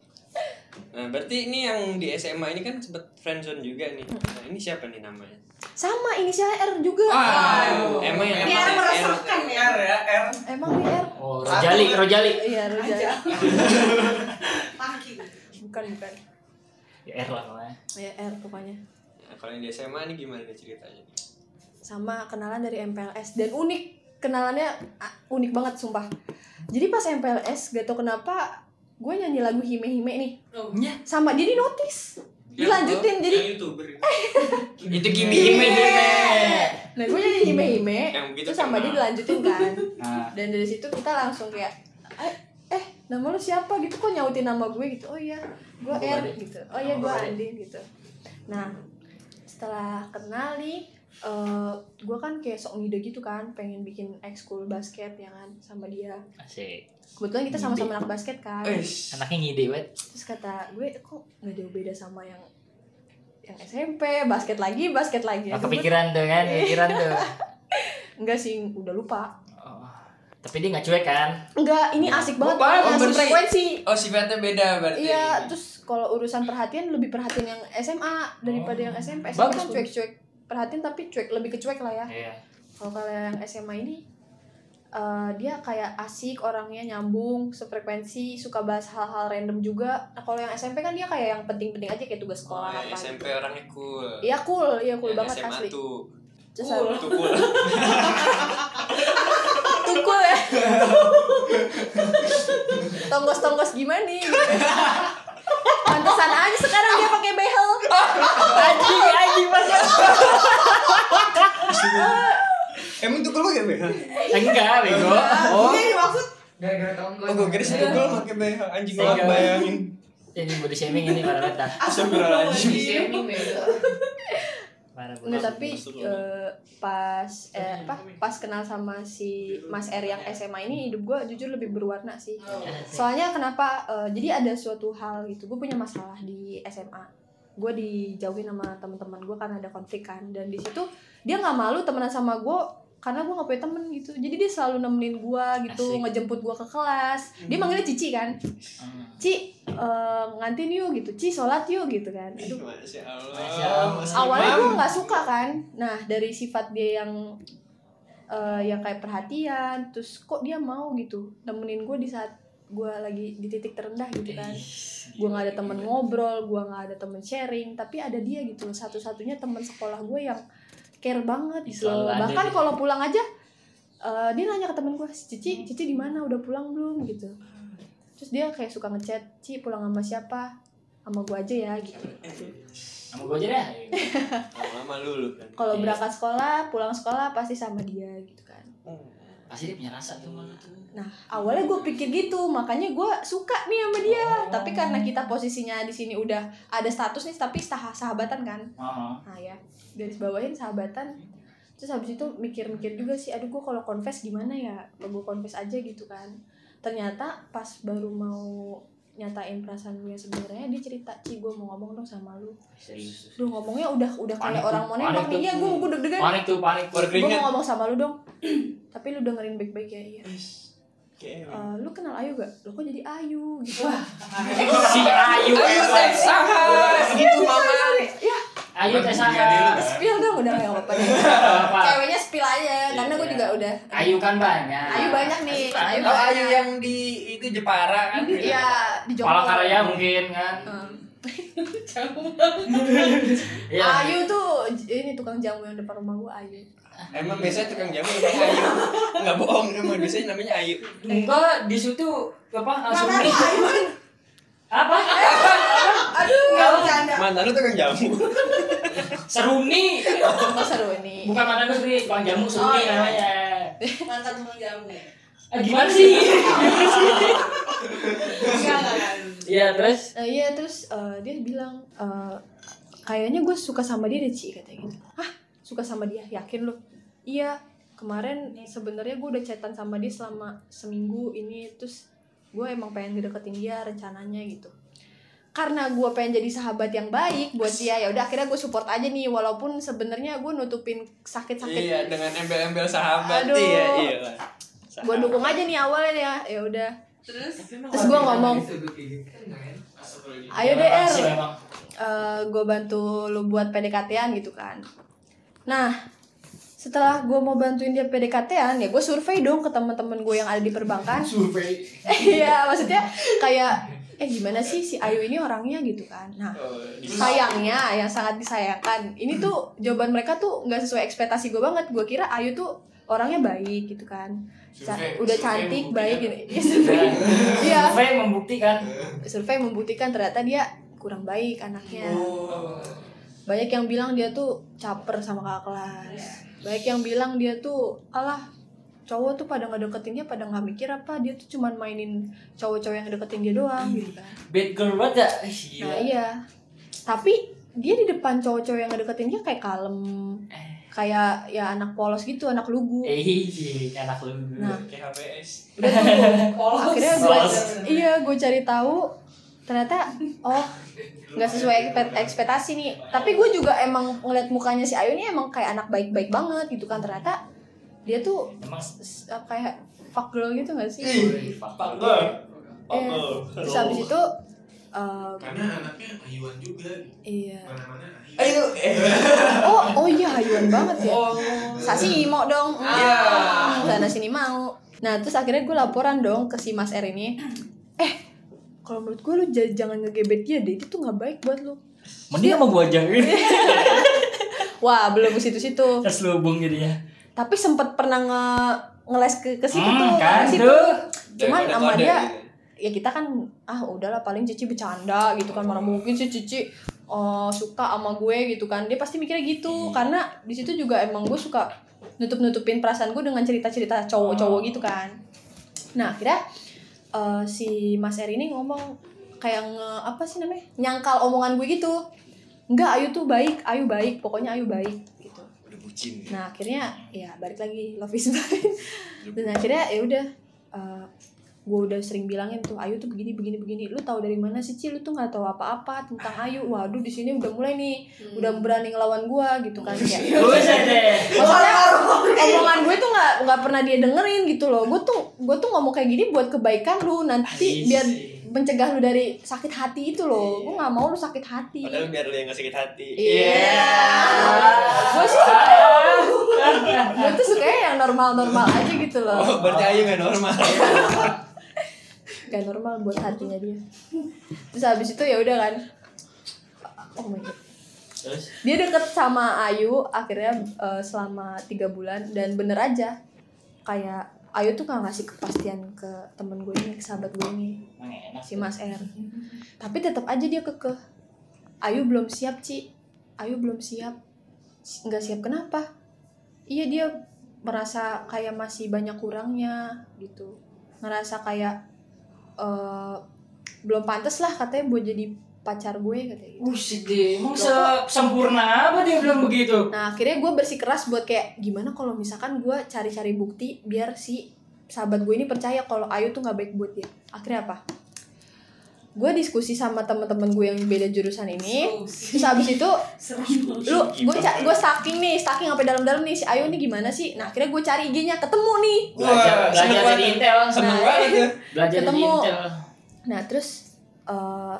Nah, berarti ini yang di SMA ini kan sempet friendzone juga nih. Nah, ini siapa nih namanya? sama inisialnya R juga Aduh. Emang yang Ini namanya R R. meresahkan ya. R ya, R. emang nih R Oh, Rojali, Rojali. iya Roja Maki. bukan bukan Ya R lah namanya. ya R pokoknya Nah, kalau yang di SMA ini gimana nih ceritanya? sama kenalan dari MPLS dan unik kenalannya ah, unik banget sumpah jadi pas MPLS gak tau kenapa gue nyanyi lagu hime hime nih Nya. sama dia di notice dilanjutin jadi Yang youtuber itu. Itu Kimi Hime. Nah gue nyanyi hime hime Yang terus sama dia dilanjutin kan. Nah, dan dari situ kita langsung kayak eh, eh nama lu siapa? Gitu kok nyautin nama gue? Gitu oh iya gue Gua R Ade. gitu. Oh iya gue. Andin gitu. Nah setelah kenal nih eh gue kan kayak sok ngide gitu kan pengen bikin ekskul basket ya kan sama dia asik. kebetulan kita sama-sama anak basket kan Eish. Anaknya ngide banget. terus kata gue kok nggak jauh beda sama yang yang SMP basket lagi basket lagi Oh, kepikiran tuh kan, kepikiran tuh. enggak sih udah lupa Oh. Tapi dia nggak cuek kan? enggak ini asik banget Oh, orangnya, bersih. frekuensi Oh, sifatnya beda berarti. Iya, terus kalau urusan perhatian lebih perhatian yang SMA daripada Oh. yang SMP. SMP Bagus, kan cuek-cuek perhatian tapi cuek lebih ke cuek lah ya. Iya. Kalau kalau yang SMA ini eh, dia kayak asik orangnya nyambung sefrekuensi suka bahas hal-hal random juga nah, kalau yang SMP kan dia kayak yang penting-penting aja kayak tugas Oh, sekolah yang apa SMP gitu. orangnya cool. iya cool iya cool Yang banget SMA asli tuh. Cool. Tuh cool. tukul ya tonggos-tonggos gimana nih Pantesan aja sekarang dia pakai behel Anjing, anjing masuk. Emang tukul pakai BH? Enggak, bego. Oh, Ini maksud Gara-gara tonggol. oh gue kira si tukul pakai BH anjing banget bayangin. Ini body shaming ini parah banget dah. Astagfirullahaladzim. Shaming bego. Parah Nggak, tapi eh, pas eh, apa pas kenal sama si Mas R yang SMA ini hidup gue jujur lebih berwarna sih. Soalnya kenapa eh, jadi ada suatu hal gitu gue punya masalah di SMA gue dijauhin sama teman-teman gue karena ada konflik kan. Dan di situ dia nggak malu temenan sama gue karena gue gak punya temen gitu. Jadi dia selalu nemenin gue gitu Asik. ngejemput gue ke kelas. Dia manggilnya Cici kan? Hmm. Ci eh, ngantin yuk gitu. Ci sholat yuk gitu kan. Aduh, Masya Masya Allah. Awalnya gue nggak suka kan? Nah dari sifat dia yang eh, yang kayak perhatian terus kok dia mau gitu nemenin gue di saat gue lagi di titik terendah gitu kan. Gue nggak ada temen ngobrol gue nggak ada temen sharing tapi ada dia gitu loh. Satu-satunya temen sekolah gue yang care banget gitu. Selalu ada bahkan kalau pulang aja eh, dia nanya ke temen gue cici cici di mana? Udah pulang belum? Gitu. Terus dia kayak suka ngechat ci pulang sama siapa? Sama gue aja ya gitu. Sama gue aja dah. Lama-lama lulu kan. kalau Iya. berangkat sekolah pulang sekolah pasti sama dia gitu kan Pasti dia punya rasa tuh malu tuh. nah awalnya gue pikir gitu makanya gue suka nih sama dia. Tapi karena kita posisinya di sini udah ada status nih tapi sah sahabatan kan? Oh. nah ya garis bawahin sahabatan. Terus habis itu mikir-mikir juga sih aduh gue kalau confess gimana ya? Gue confess aja gitu kan? Ternyata pas baru mau nyatain perasaan gue sebenarnya dia cerita ci gue mau ngomong dong sama lu. Duh ngomongnya udah udah Panik kayak orang mau panik nembak nih ya gue gue deg-degan. Panik tuh, panik. Gue mau ngomong sama lu dong. Tapi lu dengerin baik-baik ya iya. Eh, lu kenal Ayu gak? Lu kok jadi Ayu gitu? Si Ayu. Teh sahas gitu mama. Ya Ayu tes spill dong udah gak apa-apa? Ceweknya spill aja Karena gue Iya. juga udah Ayu kan banyak. Ayu banyak nih Ayu Tahu banyak Ayu yang di itu Jepara kan? Iya di Jogja Palangkaraya mungkin kan. Hmm. Iya. Ayu tuh ini tukang jamu yang depan rumah gue Ayu Emang biasanya tukang jamu namanya Ayu. Enggak bohong, emang biasanya namanya Ayu. Enggak, di situ apa langsung Namanya nih. Ayu. Apa? Aduh, nggak bercanda. Mantan lu tukang jamu. Seruni. Oh seru ini Bukan mantan gue sendiri, tukang jamu Oh, Seruni iya. namanya. Mantan tukang jamu ya. Eh, gimana sih? Enggak, enggak, enggak. Iya, terus Nah, iya terus eh, dia bilang eh, kayaknya gue suka sama dia deh Ci katanya gitu. Hah suka sama dia yakin lu? Iya kemarin sebenarnya gue udah chatan sama dia selama seminggu ini terus gue emang pengen ngedeketin dia rencananya gitu. Karena gue pengen jadi sahabat yang baik buat dia ya udah akhirnya gue support aja nih walaupun sebenarnya gue nutupin sakit-sakit Iya, dengan embel-embel sahabat Aduh. iya, iya. gue dukung aja nih awalnya ya ya udah Terus terus gue ngomong ayo deh Er sih memang. gue bantu lu buat PDKT-an gitu kan nah setelah gue mau bantuin dia PDKT-an ya gue survei dong ke teman-teman gue yang ada di perbankan Survei. iya maksudnya kayak eh gimana sih si Ayu ini orangnya? Gitu kan. Nah Oh, sayangnya yang sangat disayangkan. Ini tuh jawaban mereka tuh nggak sesuai ekspektasi gue banget. Gue kira Ayu tuh orangnya baik gitu kan. Ca- Survei- udah survei cantik baik gitu Iya, survei. Iya. Survei membuktikan. survei membuktikan ternyata dia kurang baik anaknya. Oh. banyak yang bilang dia tuh caper sama kakak kelas. Banyak yang bilang dia tuh alah cowok tuh pada ngedeketin dia pada nggak mikir apa dia tuh cuman mainin cowok-cowok yang deketin dia doang gitu kan Bad girl banget ya. Eh, nah iya tapi dia di depan cowok-cowok yang ngedeketin dia kayak kalem kayak ya anak polos gitu anak lugu Eh, iya, anak lu. Nah. Kayak HPS. akhirnya gue Polos. iya gue cari tahu ternyata oh nggak sesuai ekspektasi nih tapi gue juga emang ngeliat mukanya si Ayu ini emang kayak anak baik-baik banget gitu kan ternyata dia tuh Emang kayak fuck girl gitu gak sih fuck. Pak lo. Eh, terus habis itu uh, Karena anaknya ayuan juga. iya Mana-mana ayuan. Ayo. Eh. oh oh iya hayuan banget ya Oh. sasi mau dong Iya. Ah, sana sini mau nah terus akhirnya gue laporan dong ke si Mas R ini eh kalau menurut gue lu jangan ngegebet dia deh itu tuh nggak baik buat lu Mending sama gua aja wah belum ke situ-situ Terselubung jadinya. Tapi sempet pernah nge ngeles ke ke situ Hmm, tuh kan? ke situ. tuh. Cuman sama dia gitu. ya kita kan ah udahlah paling Cici bercanda gitu kan. Mana mungkin sih Cici eh, suka sama gue gitu kan. Dia pasti mikirnya gitu. Karena di situ juga emang gue suka nutup nutupin perasaan gue dengan cerita cerita cowok-cowok gitu kan. Nah akhirnya eh, si Mas Er ini ngomong kayak nge apa sih namanya nyangkal omongan gue gitu. Enggak Ayu tuh baik Ayu baik pokoknya Ayu baik gitu bucin. Nah akhirnya ya balik lagi love is blind. Dan akhirnya ya udah uh, gue udah sering bilangin tuh Ayu tuh begini begini begini. Lu tahu dari mana sih Ci? Lu tuh nggak tahu apa-apa tentang Ayu. Waduh di sini udah mulai nih, udah berani ngelawan gue gitu kan kayak. Buset deh. Maksudnya omongan gue tuh nggak nggak pernah dia dengerin gitu loh. Gue tuh gue tuh ngomong kayak gini buat kebaikan lu nanti biar mencegah lu dari sakit hati itu loh. Gue nggak mau lu sakit hati. Padahal biar lu yang gak sakit hati. Iya. Gue suka gue tuh sukanya yang normal-normal aja gitu loh. Oh, berarti Ayu gak normal. Gak normal buat hatinya dia. Terus habis itu ya udah kan. Oh my god. Terus Dia deket sama Ayu akhirnya eh, selama tiga bulan dan bener aja kayak Ayu tuh gak ngasih kepastian ke temen gue ini, ke sahabat gue ini, si Mas R. Tapi tetap aja dia kekeh. Ayu belum siap, Ci. Ayu belum siap. Nggak siap kenapa? Iya dia merasa kayak masih banyak kurangnya gitu. Ngerasa kayak eh belum pantas lah katanya buat jadi pacar gue katanya gitu. Buset deh, emang sempurna apa dia bilang begitu? Nah akhirnya gue bersikeras buat kayak gimana kalau misalkan gue cari-cari bukti biar si sahabat gue ini percaya kalau Ayu tuh nggak baik buat dia. Akhirnya apa? Gue diskusi sama teman-teman gue yang beda jurusan ini. Terus habis itu lu gue ca- gue stalking nih, stalking sampai dalam-dalam nih si Ayu ini gimana sih? Nah akhirnya gue cari IG-nya ketemu nih. Belajar, Wah, belajar dari. Intel. Seneng Nah, banget. Belajar dari Ketemu. Intel. Nah terus eh,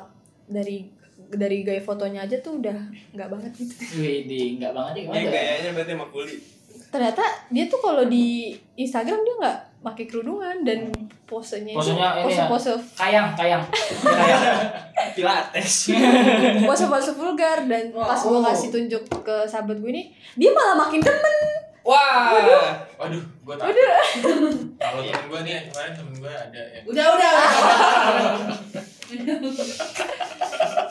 dari dari gaya fotonya aja tuh udah nggak banget gitu. Wih, di enggak banget ya Ini gimana? tuh? kayaknya berarti sama kuli. Ternyata dia tuh kalau di Instagram dia nggak pakai kerudungan dan posenya itu Posenya ini pose ya. pose Kayang, kayang. Kayang. Pilates. pose pose vulgar dan pas gue kasih tunjuk ke sahabat gue ini dia malah makin demen Wah. Waduh, gue takut. Waduh. Kalau temen gue nih, kemarin temen gue ada yang Udah, udah.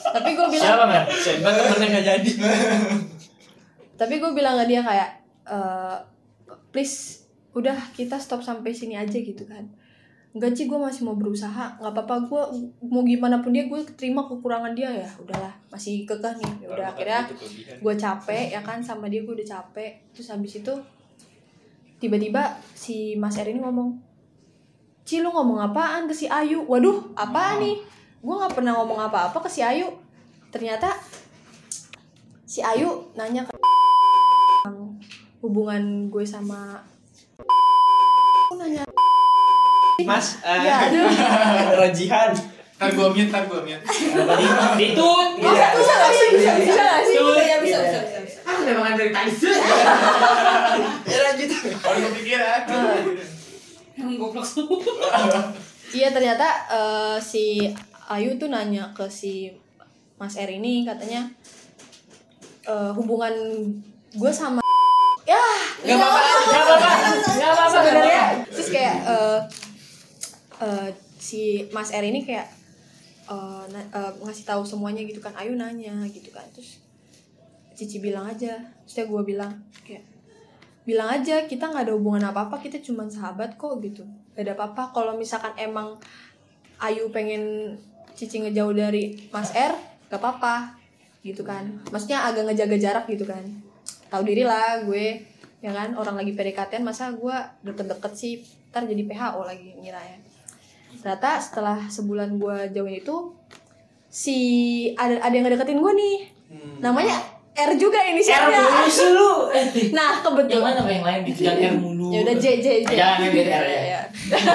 tapi gue bilang Siapa, Mer? Siapa? Temennya gak jadi. tapi gue bilang ke dia kayak eh, please udah kita stop sampai sini aja gitu kan. Enggak sih gue masih mau berusaha. Nggak apa-apa gue mau gimana pun dia gue terima kekurangan dia ya. Udahlah masih kekeh nih. Ya udah akhirnya gue capek ya kan sama dia gue udah capek. Terus habis itu tiba-tiba si Mas Er ini ngomong Ci lu ngomong apaan ke si Ayu? Waduh apa nih gue nggak pernah ngomong apa-apa ke si Ayu ternyata si Ayu nanya ke hubungan gue sama Aku nanya Mas, eh, ya aduh Rajihan. Ntar gue mute, ntar gue mute. Ditut. bisa bisa gak sih bisa bisa sih Iya, bisa, bisa, bisa, bisa. Ah, memang dari Tyson. Ya lanjut. Kalau goblok semua. Iya ternyata eh, si Ayu tuh nanya ke si Mas Er ini katanya eh, hubungan gue sama ya Gak apa-apa. Enggak apa-apa. Enggak apa-apa. sebenarnya terus kayak eh, eh, si Mas Er ini kayak na- eh, ngasih tahu semuanya gitu kan Ayu nanya gitu kan terus Cici bilang aja terus gue bilang kayak bilang aja kita nggak ada hubungan apa apa kita cuma sahabat kok gitu gak ada apa-apa kalau misalkan emang Ayu pengen Cici ngejauh dari Mas R gak apa-apa gitu kan. Maksudnya agak ngejaga jarak gitu kan. Tahu diri lah gue ya kan. Orang lagi PDKT masa gue deket-deket sih? Ntar jadi PHO lagi ngira ya. Ternyata setelah sebulan gue jauhin itu si ada ada yang ngedeketin gue nih. Namanya R juga R mulu sih lu. nah Yang kebetulan mana yang lain? Gitu jangan R mulu. ya udah J J J. Jangan yang beda R ya, ya.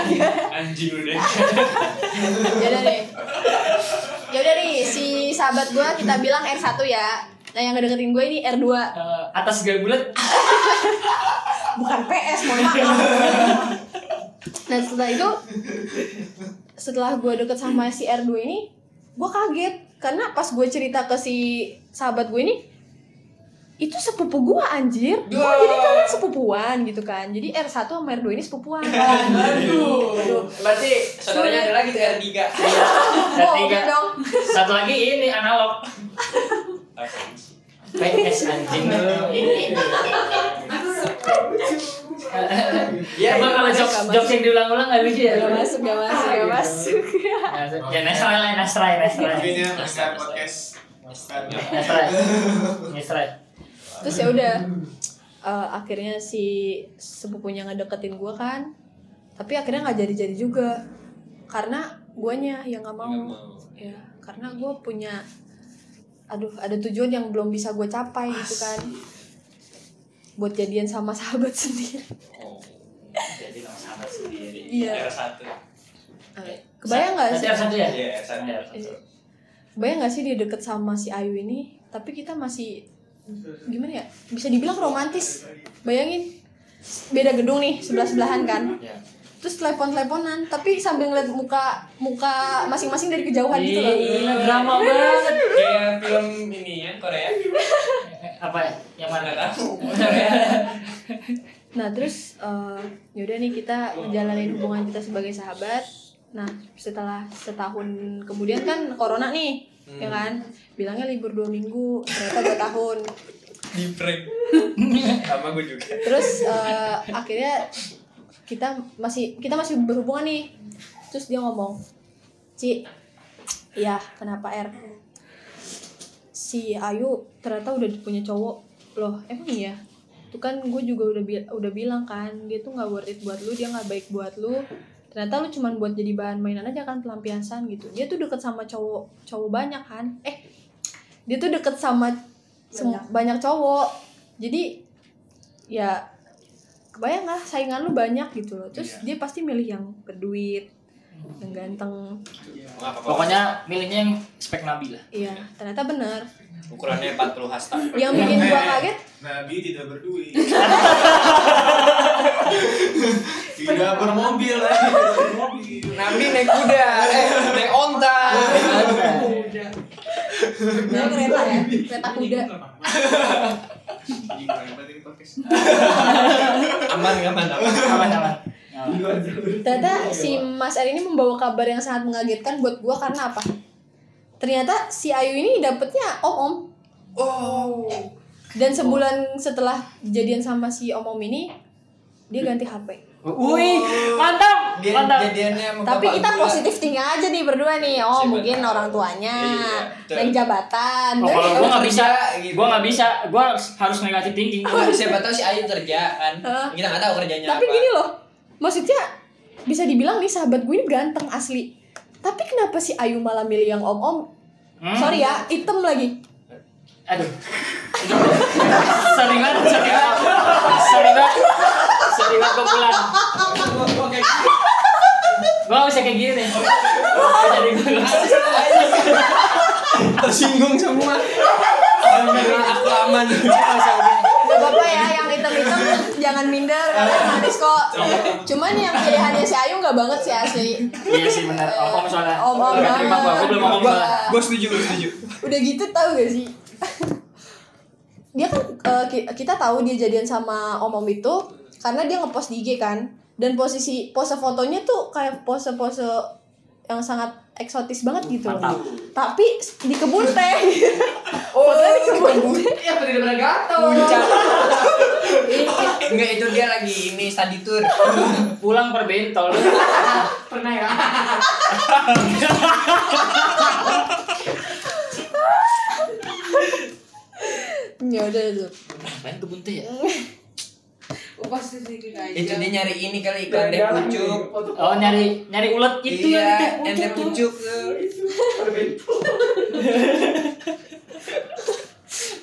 ya. Anjing lu deh. ya udah nih ya udah nih si sahabat gue kita bilang R1 ya. Nah yang ngedeketin gue ini R2 Eh, atas gak bulat. bukan PS mohon maaf. Nah setelah itu setelah gue deket sama si R2 ini gue kaget. Karena pas gue cerita ke si sahabat gue ini itu sepupu gua anjir oh, jadi kalian sepupuan gitu kan jadi R1 sama R2 ini sepupuan Aduh. Berarti saudaranya ada lagi tuh R3. Dan Bohong tiga. dong Satu lagi ini analog. PS anjing ini. Iya, Emang kalau jokes, jokes yang diulang-ulang gak lucu ya? gak masuk gak masuk gak masuk Ya Nesray lah, Nesray, Nesray. Mungkinnya Oscar podcast. Oscar. Nesray. Terus ya udah eh, akhirnya si sepupunya ngedeketin gua kan tapi akhirnya nggak jadi-jadi juga karena guanya yang nggak mau. Mau. ya karena gua punya aduh ada tujuan yang belum bisa gue capai gitu kan buat jadian sama sahabat sendiri Oh. Jadi sama sahabat sendiri. Iya. R1. kebayang nggak sih R1 ya? Iya, R1. Iya, R1. kebayang nggak sih dia deket sama si Ayu ini tapi kita masih gimana ya bisa dibilang romantis bayangin beda gedung nih sebelah sebelahan kan Iya. terus telepon teleponan tapi sambil ngeliat muka muka masing-masing dari kejauhan gitu loh drama banget. Kayak film ini ya Korea. Apa ya? Yang mana? Tahu. Korea. nah terus eh, yaudah nih kita menjalani hubungan kita sebagai sahabat nah setelah setahun kemudian kan corona nih ya kan bilangnya libur dua minggu ternyata dua tahun. Di prank. Sama gue juga. terus eh, akhirnya kita masih kita masih berhubungan nih. Terus dia ngomong Ci iya kenapa R si Ayu ternyata udah punya cowok. Loh emang iya? Itu kan gue juga udah bi- udah bilang kan dia tuh nggak worth it buat lu dia nggak baik buat lu. Ternyata lu cuman buat jadi bahan mainan aja kan pelampiasan gitu. Dia tuh deket sama cowok cowok banyak kan. Eh dia tuh deket sama sem- banyak cowok jadi ya kebayang lah saingan lu banyak gitu loh terus dia pasti milih yang berduit yang ganteng Pokoknya milihnya yang spek Nabi lah. iya ternyata bener ukurannya 40 hasta. yang bikin gua kaget Nabi tidak berduit. tidak bermobil lagi, tidak bermobil. Nabi naik kuda, eh naik onta. dia kereta ya kereta kuda. Ini. Aman aman aman. Aman. Ternyata si Mas R ini membawa kabar yang sangat mengagetkan buat gua karena apa? Ternyata si Ayu ini dapetnya om om. Oh. dan sebulan setelah jadian sama si om om ini dia ganti HP Wih, mantap, Dia mantap. jadiannya Tapi kita positif tinggi aja nih berdua nih. Oh, Siapa mungkin tahu. orang tuanya, Iya, betul. naik jabatan. Oh, kalau Tapi- gua nggak bisa, gitu. gua nggak bisa, gua harus negatif thinking. Oh, siapa tahu si Ayu kerja kan. Hah? Kita nggak tahu kerjanya Tapi apa. gini loh, maksudnya bisa dibilang nih sahabat gue ini ganteng asli. Tapi kenapa si Ayu malah milih yang om-om? Hmm? Sorry ya, item lagi. Aduh. sorry banget, sorry banget. Sorry banget. Sorry banget gua pulang. Gua gak bisa kayak gini. Jadi. Tersinggung semua. Alhamdulillah aku aman. Gak apa-apa ya, yang item-item jangan minder, manis kok. Cuman yang pilihannya si Ayu gak banget sih asli. Iya sih benar. Om soalnya. Om-om Udah terima gua, gua belum ngomong soalnya. gua setuju, gua setuju. Udah gitu tahu gak sih? dia kan ki- kita tahu dia jadian sama om-om itu karena dia ngepost di IG kan. Dan posisi pose fotonya tuh kayak pose-pose yang sangat eksotis banget gitu loh. Mantap. Tapi di kebun teh. Fotonya di kebun teh. Ya tidak pernah gatel. Enggak itu dia lagi ini study tour. Pulang per bentol. Pernah ya? Ya udah itu. Main kebun teh ya? Pasti sedikit aja. Itu dia nyari ini kali ikan deh pucuk. Oh nyari nyari ulet itu iya, yang itu pucuk.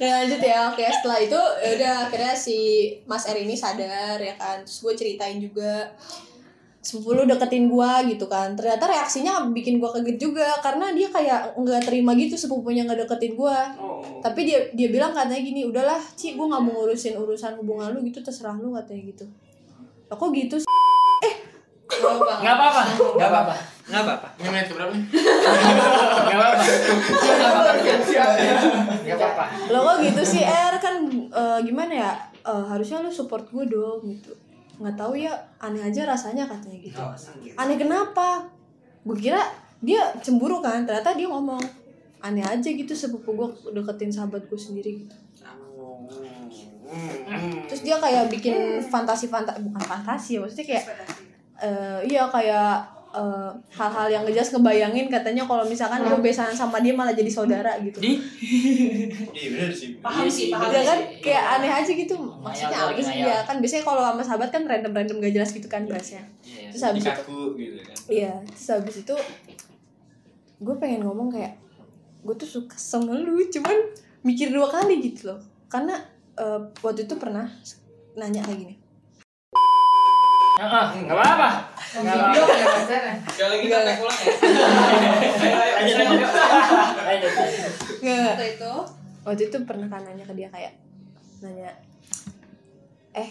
Dan lanjut ya, oke setelah itu ya udah akhirnya si Mas R ini sadar ya kan, terus gue ceritain juga sepupu lu deketin gua gitu kan ternyata reaksinya bikin gua kaget juga karena dia kayak nggak terima gitu sepupunya nggak deketin gua tapi dia dia bilang katanya gini udahlah Ci gua nggak mau ngurusin urusan hubungan lu gitu terserah lu katanya gitu kok gitu sih? Nggak apa-apa. Enggak apa-apa. Nggak apa-apa. Ini menit keberapa nih? Gak apa-apa. Gak apa-apa. lo kok gitu sih Er kan eh, gimana ya Eh, harusnya lu support gue dong gitu nggak tahu ya aneh aja rasanya katanya gitu. Aneh kenapa? Gue kira dia cemburu kan ternyata dia ngomong aneh aja gitu sepupu gue deketin sahabat gue sendiri gitu. Terus dia kayak bikin fantasi fantasi bukan fantasi ya maksudnya kayak eh iya kayak eh, hal-hal yang ngejelas ngebayangin katanya kalau misalkan gue besaran sama dia malah jadi saudara gitu Di? Iya bener sih. Paham sih, paham. ya kan kayak aneh aja gitu maksudnya apa sih ya kan biasanya kalau sama sahabat kan random random gak jelas gitu kan bahasnya Iya. terus habis itu Kaku gitu kan. iya terus habis itu gue pengen ngomong kayak gue tuh suka sama lu cuman mikir dua kali gitu loh karena eh, waktu itu pernah nanya kayak gini Ah, Gak apa-apa. Gak Video apa-apa. ya. Sekali lagi kita tag ulang ya. Lanjut. Lanjut. nggak Waktu itu waktu itu pernah kan nanya ke dia kayak nanya eh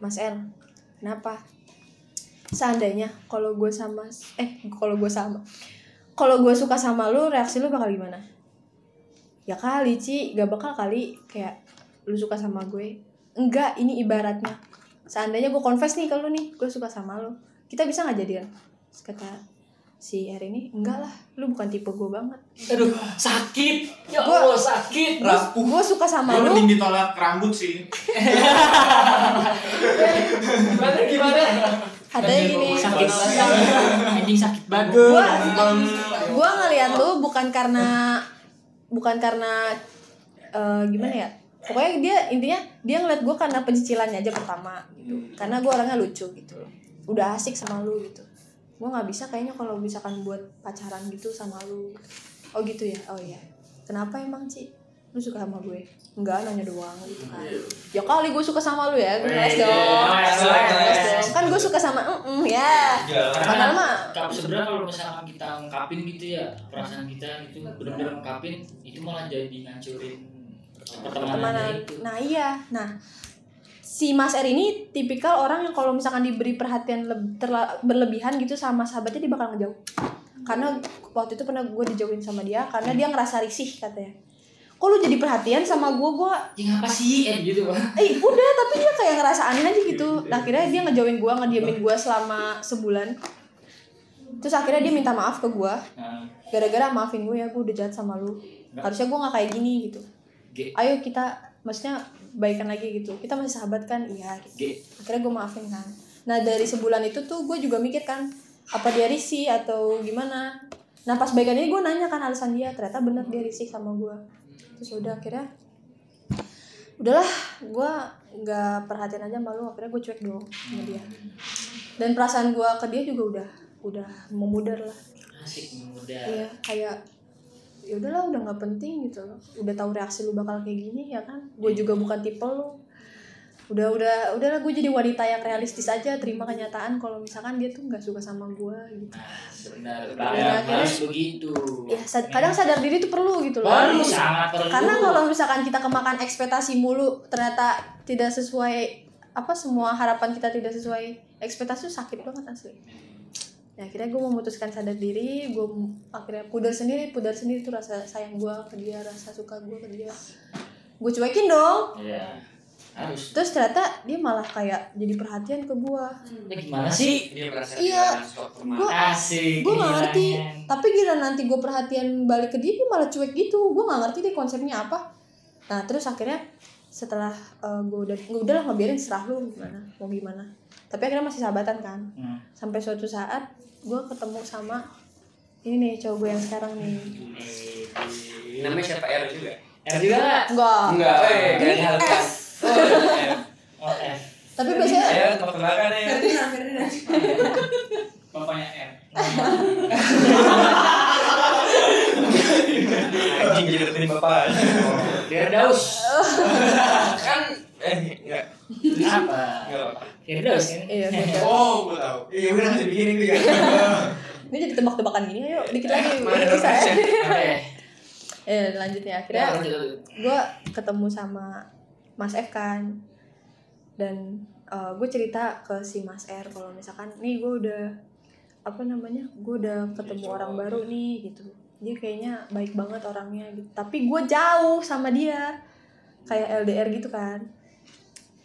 Mas El kenapa seandainya kalau gue sama eh kalau gue sama kalau gue suka sama lu reaksi lu bakal gimana ya kali Ci gak bakal kali kayak lu suka sama gue enggak ini ibaratnya seandainya gue confess nih ke lu nih gue suka sama lu kita bisa nggak jadian Terus kata si R ini enggak lah lu bukan tipe gue banget Aduh, sakit. Ya Gua- Allah, sakit. gue suka sama Lu lu mending ditolak rambut sih. Gimana gimana? katanya gini Sakit banget. Anjing sakit banget. gua gua ngeliat lu bukan karena bukan karena eh, gimana ya pokoknya dia intinya dia ngeliat gua karena pencicilannya aja pertama gitu. Karena gua orangnya lucu gitu. Udah asik sama lu gitu. Gua nggak bisa kayaknya kalau misalkan buat pacaran gitu sama lu. Oh gitu ya? Oh iya. Kenapa emang Ci? Lu suka sama gue? Enggak nanya doang gitu kan. Ya kali gue suka sama lu ya? Gue ngeles dong. Ngeles, ngeles. Ngeles dong. kan gue suka sama mm ya. Padahal mah Kalau sebenarnya kalau misalkan kita ungkapin gitu ya perasaan kita itu benar-benar ungkapin itu malah jadi ngancurin pertemanan. Nah iya, nah si Mas R ini tipikal orang yang kalau misalkan diberi perhatian terla- berlebihan gitu sama sahabatnya dia bakal ngejauh. Karena waktu itu pernah gue dijauhin sama dia karena dia ngerasa risih katanya. Kok lu jadi perhatian sama gue, gue Ya ngapa sih eh gitu eh udah tapi dia kayak ngerasa aneh aja gitu. Nah, akhirnya dia ngejauhin gue, ngediemin gue selama sebulan. Terus akhirnya dia minta maaf ke gue. Nah, Gara-gara maafin gue ya, gue udah jahat sama lu. Harusnya gue gak kayak gini gitu G. Ayo kita maksudnya baikan lagi gitu. Kita masih sahabat kan? Iya. Gitu. G. Akhirnya gue maafin kan. Nah dari sebulan itu tuh gue juga mikir kan apa dia risih atau gimana? Nah pas baikan ini gue nanya kan alasan dia ternyata bener dia risih sama gue terus udah akhirnya udahlah gue nggak perhatian aja malu akhirnya gue cuek dong sama dia. Dan perasaan gue ke dia juga udah udah memudar lah asik muda Iya, kayak ya udahlah udah nggak penting gitu loh. Udah tahu reaksi lu bakal kayak gini ya kan. Gue juga bukan tipe lu. Udah udah udahlah gue jadi wanita yang realistis aja terima kenyataan kalau misalkan dia tuh nggak suka sama gue gitu. nah benar akhirnya- harus begitu Ya sad- kadang sadar diri tuh perlu gitu loh. baru sangat perlu Karena kalau misalkan kita kemakan ekspektasi mulu ternyata tidak sesuai apa semua harapan kita tidak sesuai ekspektasi sakit banget asli. Ya akhirnya gue memutuskan sadar diri, gue akhirnya pudar sendiri, pudar sendiri tuh rasa sayang gue ke dia, rasa suka gue ke dia. Gue cuekin dong. Iya. harus Terus ternyata dia malah kayak jadi perhatian ke gue. ya gimana sih Dia merasa Iya. Gue asik gue nggak ngerti. Tapi gila nanti gue perhatian balik ke dia, dia malah cuek gitu. Gue nggak ngerti deh konsepnya apa. Nah terus akhirnya setelah gue udah gue udah lah ngebiarin serah lu gimana mau gimana. Tapi akhirnya masih sahabatan kan. Hmm. Sampai suatu saat gue ketemu sama ini nih cowok gue yang sekarang nih. Namanya siapa R juga? R juga nggak? Enggak. Enggak, eh, Ini ganti hal F. kan. Oh, F. oh F Tapi biasanya tebak tebakan ya. Ferdinand, Ferdinand. Bapaknya R. Anjing jadi bapak. Firdaus Kan eh enggak. apa. Firdaus kan iya. Oh, gue tahu. Iya, udah ngasih bikinin juga. Ini jadi tebak-tebakan gini ayo dikit lagi. Mana Bisa. Eh lanjutnya ya akhirnya lanjut lanjut. gue ketemu sama Mas F kan dan gue cerita ke si Mas R kalau misalkan nih gue udah apa namanya gue udah ketemu orang baru nih gitu dia kayaknya baik banget orangnya gitu. Tapi gue jauh sama dia. Kayak LDR gitu kan.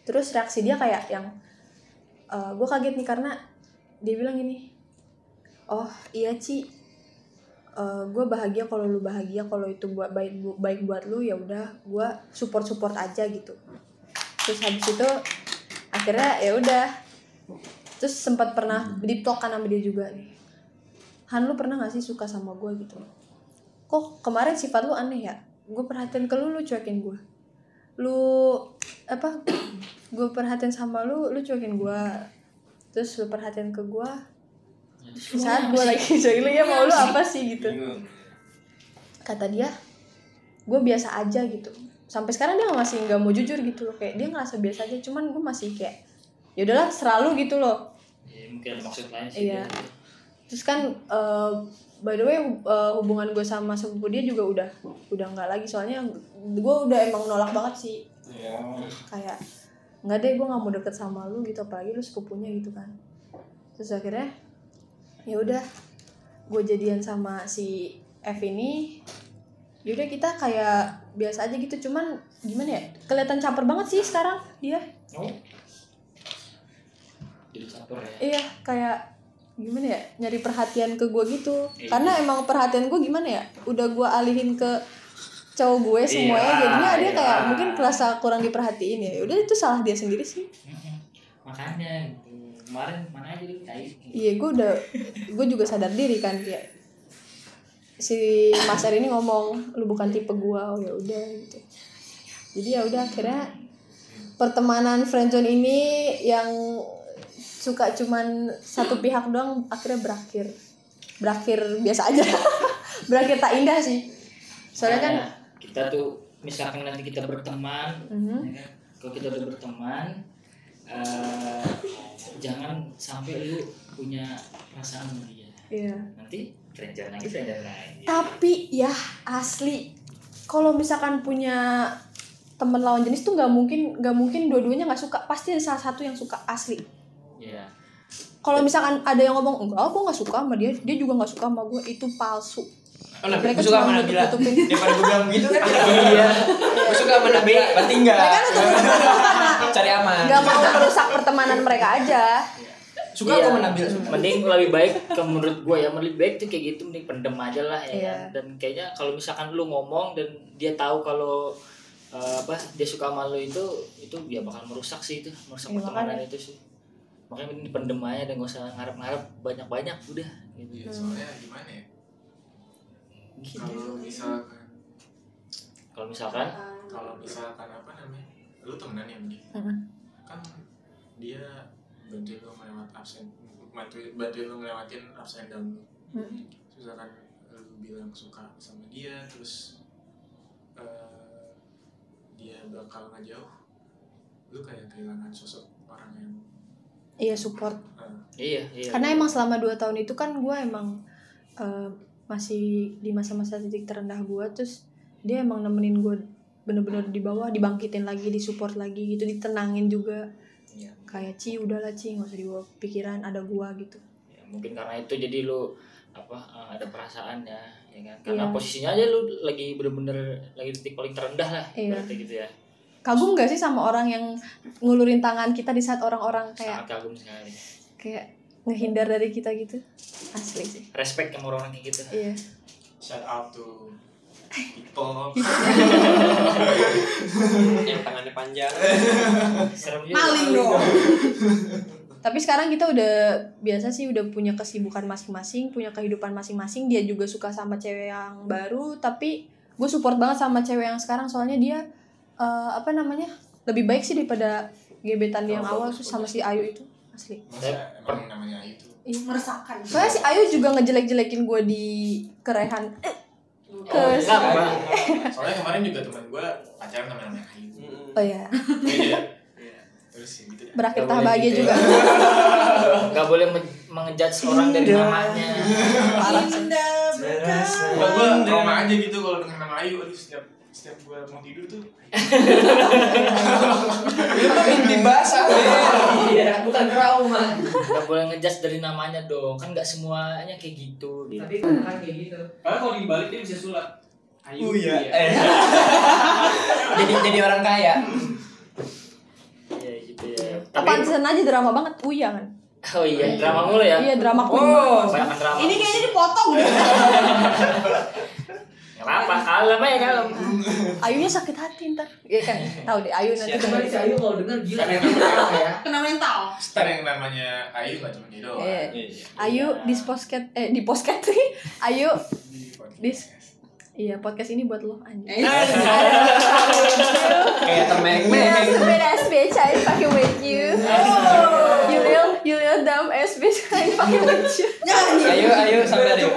Terus reaksi dia kayak yang gue kaget nih karena dia bilang gini oh iya Ci. Gue bahagia kalau lu bahagia. Kalau itu buat baik baik buat lu ya udah gue support support aja gitu. Terus habis itu akhirnya ya udah. Terus sempat pernah deep kan sama dia juga nih. Han lu pernah gak sih suka sama gue gitu kok kemarin sifat lu aneh ya? Gue perhatian ke lu lu cuekin gue lu apa gue perhatian sama lu lu cuekin gue terus lu perhatian ke gue saat gue lagi cuekin lu ya mau lu apa sih? gitu. Kata dia gue biasa aja gitu. Sampai sekarang dia masih nggak mau jujur gitu loh. Kayak dia ngerasa biasa aja cuman gue masih kayak ya udahlah selalu gitu loh. Ya, mungkin maksud lain sih. Iya. terus kan eh, by the way eh, hubungan gue sama sepupu dia juga udah udah nggak lagi. Soalnya gue udah emang nolak banget sih. Iya. kayak nggak deh gue nggak mau deket sama lu gitu. Apalagi lu sepupunya gitu kan. Terus akhirnya ya udah gue jadian sama si F ini. Yaudah kita kayak biasa aja gitu. Cuman gimana ya kelihatan caper banget sih sekarang. Dia Oh. Jadi campur ya. iya kayak gimana ya nyari perhatian ke gue gitu Iya. karena emang perhatian gue gimana ya udah gue alihin ke cowok gue semuanya Iya, jadinya dia iya. kayak mungkin kerasa kurang diperhatiin ya udah itu salah dia sendiri sih. Makanya gitu. kemarin mana aja tai. Iya, gue udah, gue juga sadar diri kan kayak si Mas R ini ngomong lu bukan tipe gue, oh ya udah gitu. Jadi ya udah akhirnya pertemanan friendzone ini yang suka cuman satu pihak doang akhirnya berakhir. Berakhir biasa aja. Berakhir tak indah sih. Soalnya kan kita tuh misalkan nanti kita berteman, ya kan? kalau kita udah berteman, eh, jangan sampai lu punya perasaan sama dia. iya. Nanti rencana lagi, lagi. tapi ya asli. Kalau misalkan punya temen lawan jenis tuh nggak mungkin nggak mungkin dua-duanya nggak suka. Pasti ada salah satu yang suka asli Iya. kalau misalkan ada yang ngomong enggak gue nggak suka sama dia dia juga nggak suka sama gue itu palsu Oh, Nabi, Mereka suka sama Nabila. Daripada gue bilang gitu kan. Iya. Gue suka sama Nabila, berarti enggak. mereka karena Cari aman. nggak mau merusak pertemanan mereka aja Suka Iya. sama Nabila. suka. Mending lebih baik ke menurut gue ya lebih baik tuh kayak gitu mending pendem aja lah ya Iya. kan. Dan kayaknya kalau misalkan lu ngomong dan dia tahu kalau eh, apa dia suka sama lu itu itu ya bakal merusak sih itu merusak Iya, pertemanan makanya. itu sih. Makanya mending dipendem aja dan gak usah ngarep-ngarep banyak-banyak udah gitu. Iya, soalnya gimana ya? Gitu. Kalau misalkan Kalau misalkan kalau misalkan apa namanya? Lu temenan ya mungkin. Kan dia bantuin lu melewat absen bantuin bantuin lu ngelewatin ups and down lu. Mhm. Terus misalkan lu bilang suka sama dia terus eh, dia bakal ngejauh lu kayak kehilangan sosok orang yang iya support iya iya. karena emang selama dua tahun itu kan gue emang eh, masih di masa-masa titik terendah gue terus dia emang nemenin gue bener-bener di bawah dibangkitin lagi disupport lagi gitu ditenangin juga Iya. kayak Ci udahlah Ci nggak usah dibawa pikiran ada gua gitu Ya, mungkin karena itu jadi lu apa eh, ada perasaan ya ya kan karena Iya. posisinya aja lu lagi bener-bener lagi titik paling terendah lah Iya. berarti gitu ya kagum gak sih sama orang yang ngulurin tangan kita di saat orang-orang kayak sangat kagum sekali. kayak ngehindar dari kita gitu? Asli sih. Respect sama orang kayak gitu. Iya. Shout out to people Yang tangannya panjang. serem juga. Maling dong. tapi sekarang kita udah biasa sih udah punya kesibukan masing-masing punya kehidupan masing-masing. Dia juga suka sama cewek yang baru tapi gue support banget sama cewek yang sekarang. Soalnya dia eh, apa namanya? Lebih baik sih daripada gebetan dia yang awal tuh sama si Ayu itu asli. Masa emang namanya itu Iya. meresahkan. Soalnya si Ayu juga ngejelek-jelekin gue di kerehan. Eh, ke Oh, si- enggak, soalnya kemarin juga teman gue pacaran sama namanya Ayu. Oh ya, Beda ya terus ya gitu. Berakhir boleh bahagia gitu. juga. nggak boleh men- mengejudge orang dari namanya. Parah sih. Gua gue trauma aja gitu kalau denger nama Ayu aduh setiap setiap gue mau tidur tuh Itu mimpi basah. iya bukan trauma nggak boleh ngejudge dari namanya dong kan nggak semuanya kayak gitu gitu Tapi kan kayak gitu. Padahal kalau dibalik dia bisa sulap. Ayu. Uya. Eh. jadi jadi orang kaya. Iya gitu ya tapi Pantesan aja drama banget Uya kan. oh iya drama mulu ya Iya drama oh banyak drama Ini kayaknya dipotong deh. nggak apa kalem aja kalem Ayunya sakit hati ntar. Iya kan. Tahu deh Ayu nanti dengerin. si Ayu kalau denger gila ya? Kena mental. Star yang namanya Ayu gak cuma dia doang. Iya. Iya. Ayu di posket eh di posket Ayu Di Iya podcast ini buat lo anjing. Eh, Kayak termeng Yes, with SPH I fucking with you. You little, you little dumb SPH I fucking with you. Ayo ayo sampai ayo.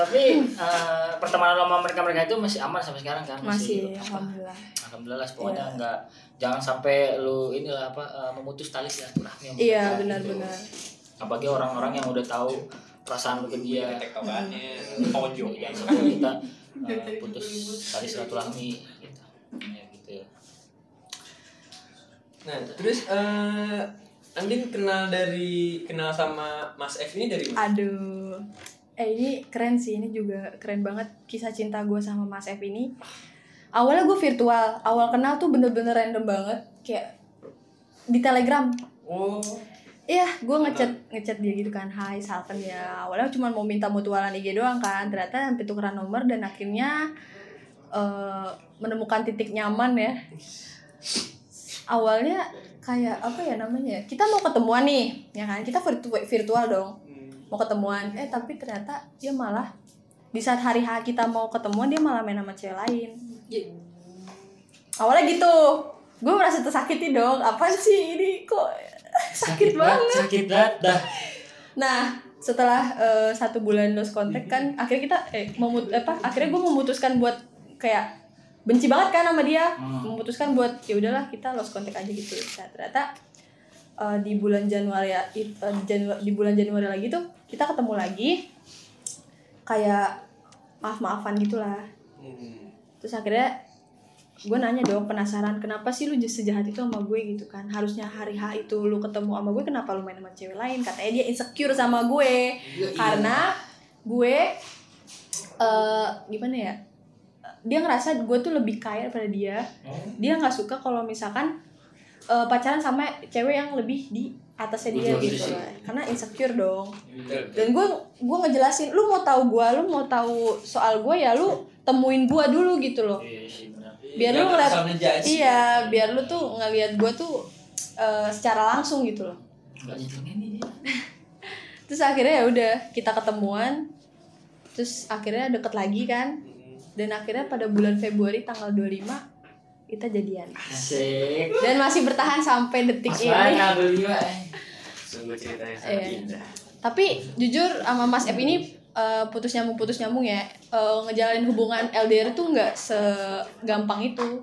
Tapi eh, pertemanan sama mereka mereka itu masih aman sampai sekarang kan Masih, apa, alhamdulillah. alhamdulillah pokoknya Iya. nggak jangan sampai lu inilah apa eh, memutus tali silaturahmi Iya benar-benar. gitu. apalagi orang-orang yang udah tahu perasaan lu ke dia Tektokannya tonjok jangan sampai kita eh, putus tali silaturahmi gitu ya gitu Nah, terus eh Andin kenal dari kenal sama Mas F ini dari mana? Aduh. Eh ini keren sih, ini juga keren banget kisah cinta gue sama Mas F ini. Awalnya gue virtual, awal kenal tuh bener-bener random banget, kayak di Telegram. Oh, Iya, gue ngechat ngechat dia gitu kan, Hai Salken ya. Awalnya cuma mau minta mutualan IG doang kan, ternyata sampai tukeran nomor dan akhirnya eh, menemukan titik nyaman ya. Awalnya kayak apa ya namanya? ya, Kita mau ketemuan nih, ya kan? Kita virtu- virtual dong, mau ketemuan. Eh tapi ternyata dia malah di saat hari H kita mau ketemuan dia malah main sama cewek lain. Awalnya gitu, gue merasa tersakiti dong. Apaan sih ini kok sakit banget? sakit banget dah Nah, setelah eh, satu bulan lost contact kan, akhirnya kita eh memut apa? Akhirnya gue memutuskan buat kayak benci banget kan sama dia, Hmm. memutuskan buat ya udahlah kita lost contact aja gitu. Nah, ternyata eh, di bulan Januari ya, eh, Janu- di bulan Januari lagi tuh kita ketemu lagi, kayak maaf maafan gitulah. Hmm. Terus akhirnya gue nanya dong penasaran kenapa sih lu sejahat itu sama gue gitu kan? Harusnya hari H itu lu ketemu sama gue kenapa lu main sama cewek lain? Katanya dia insecure sama gue. Karena gue eh gimana ya? Dia ngerasa gue tuh lebih kaya daripada dia. Dia nggak suka kalau misalkan eh, pacaran sama cewek yang lebih di atasnya dia Betul. gitu. Sih. lah. karena insecure dong. Dan gue gue ngejelasin lu mau tahu gue lu mau tahu soal gue ya lu temuin gue dulu gitu loh. Iya biar lu ngeliat iya biar lu tuh ngeliat gue tuh eh, secara langsung gitu loh. Terus akhirnya ya udah kita ketemuan. Terus akhirnya deket lagi kan. Hmm. dan akhirnya pada bulan Februari tanggal 25 kita jadian. Asik. Dan masih bertahan sampai detik pas ini. eh. Sungguh cerita yang sangat Iya. indah. tapi jujur sama Mas Ep ini eh, putus nyambung putus nyambung ya. Eh, ngejalanin hubungan LDR tuh nggak segampang itu.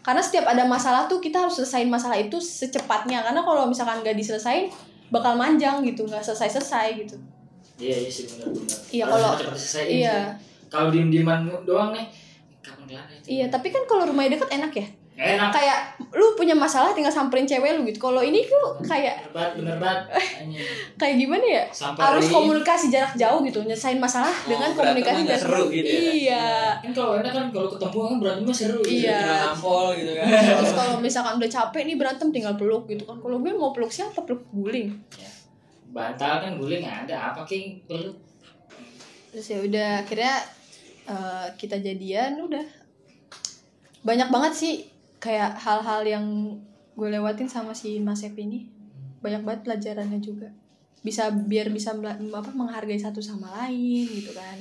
Karena setiap ada masalah tuh kita harus selesain masalah itu secepatnya. Karena kalau misalkan nggak diselesain bakal manjang gitu. Nggak selesai selesai gitu. Iya iya sih benar benar Iya, kalau- iya. kalau diem dieman doang nih iya tapi kan kalau rumahnya deket enak ya? Enak. Kayak lu punya masalah tinggal samperin cewek lu gitu. Kalau ini tuh kayak bener banget bener banget. Anjing. kayak gimana ya? Sampai harus komunikasi jarak jauh gitu nyelesain masalah dengan berantem komunikasi jarak seru jauh. gitu ya. iya. Kan kalau enak kan kalau ketemu kan berantem mah seru gitu. Iya. Tinggal nampol gitu kan. terus kalau misalkan udah capek nih berantem tinggal peluk gitu kan. Kalau gue mau peluk siapa? Peluk guling. Bantal kan guling ada apa king? Perlu terus ya udah akhirnya eh, kita jadian udah banyak banget sih kayak hal-hal yang gue lewatin sama si Mas Ep ini. Banyak banget pelajarannya juga. Bisa biar bisa apa menghargai satu sama lain gitu kan.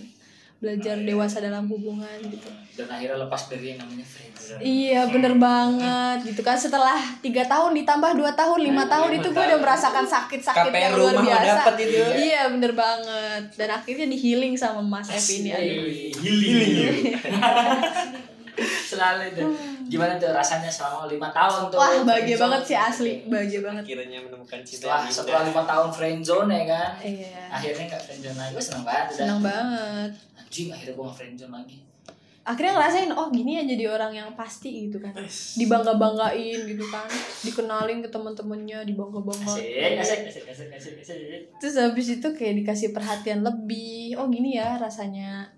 Belajar dewasa dalam hubungan gitu. Dan akhirnya lepas dari yang namanya friendzone iya bener banget gitu kan. Setelah tiga tahun ditambah dua tahun lima tahun lima itu gue udah tahun. merasakan sakit-sakit KPR yang luar rumah biasa. dapet itu. iya bener banget. Dan akhirnya di healing sama Mas Ep ini. Aduh. healing selalu itu. Gimana tuh rasanya selama lima tahun tuh? Wah bahagia friendzone? banget sih asli. Bahagia banget. Akhirnya menemukan cinta setelah setelah lima tahun friendzone ya kan? Iya. Akhirnya nggak friendzone lagi. Gue seneng banget udah. Senang banget. Anjing akhirnya gue nggak friendzone lagi. Akhirnya ngerasain oh gini ya jadi orang yang pasti gitu kan. Dibangga banggain gitu kan. Dikenalin ke teman-temannya dibangga banggain asik asik asik asik asik asik. Terus habis itu kayak dikasih perhatian lebih. Oh gini ya rasanya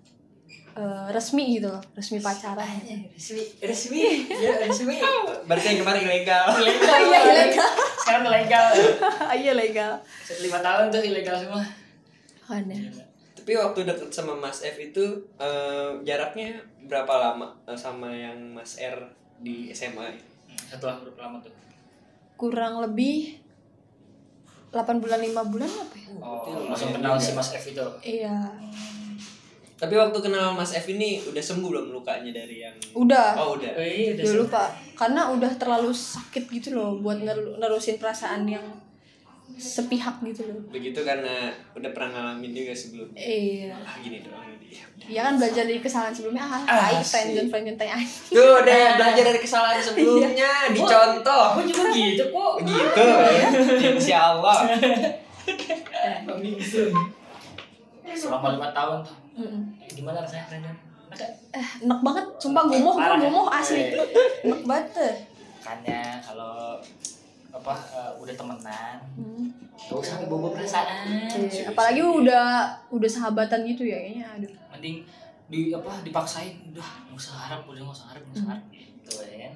eh, resmi gitu loh resmi pacaran. Resmi. Resmi. Ya resmi. Berarti yang kemarin ilegal. ilegal. Iya ilegal. Sekarang legal. Iya legal. Lima tahun tuh ilegal semua. Aneh. Tapi waktu deket sama Mas F itu eh, jaraknya berapa lama eh, sama yang Mas R di SMA? setelah berapa lama tuh? Kurang lebih 8 bulan 5 bulan apa ya? Oh langsung kenal si Mas F itu. Iya Tapi waktu kenal Mas F ini udah sembuh belum lukanya dari yang udah Oh udah. oh iya udah udah sembuh. lupa karena udah terlalu sakit gitu loh buat ner- nerusin perasaan yang sepihak gitu loh Begitu karena udah pernah ngalamin juga sebelumnya. iya Ah gini doang dia. ya kan belajar dari kesalahan sebelumnya ah Ah, friendzone friendzone tai ah. Tuh deh belajar dari kesalahan sebelumnya, dicontoh. aku juga gitu kok Gitu ya. Insya Allah. selama lima tahun tuh Mm-mm. gimana rasanya Brandon ada eh enak banget. Sumpah gumoh gue gumoh asli. Eh. enak banget tuh. makanya kalau apa eh, udah temenan Hmm. gak usah bobo perasaan. Iya, apalagi udah udah sahabatan gitu ya kayaknya aduh. Mending di apa dipaksain. Udah nggak usah harap udah nggak usah harap nggak usah harap. Gitu ya kan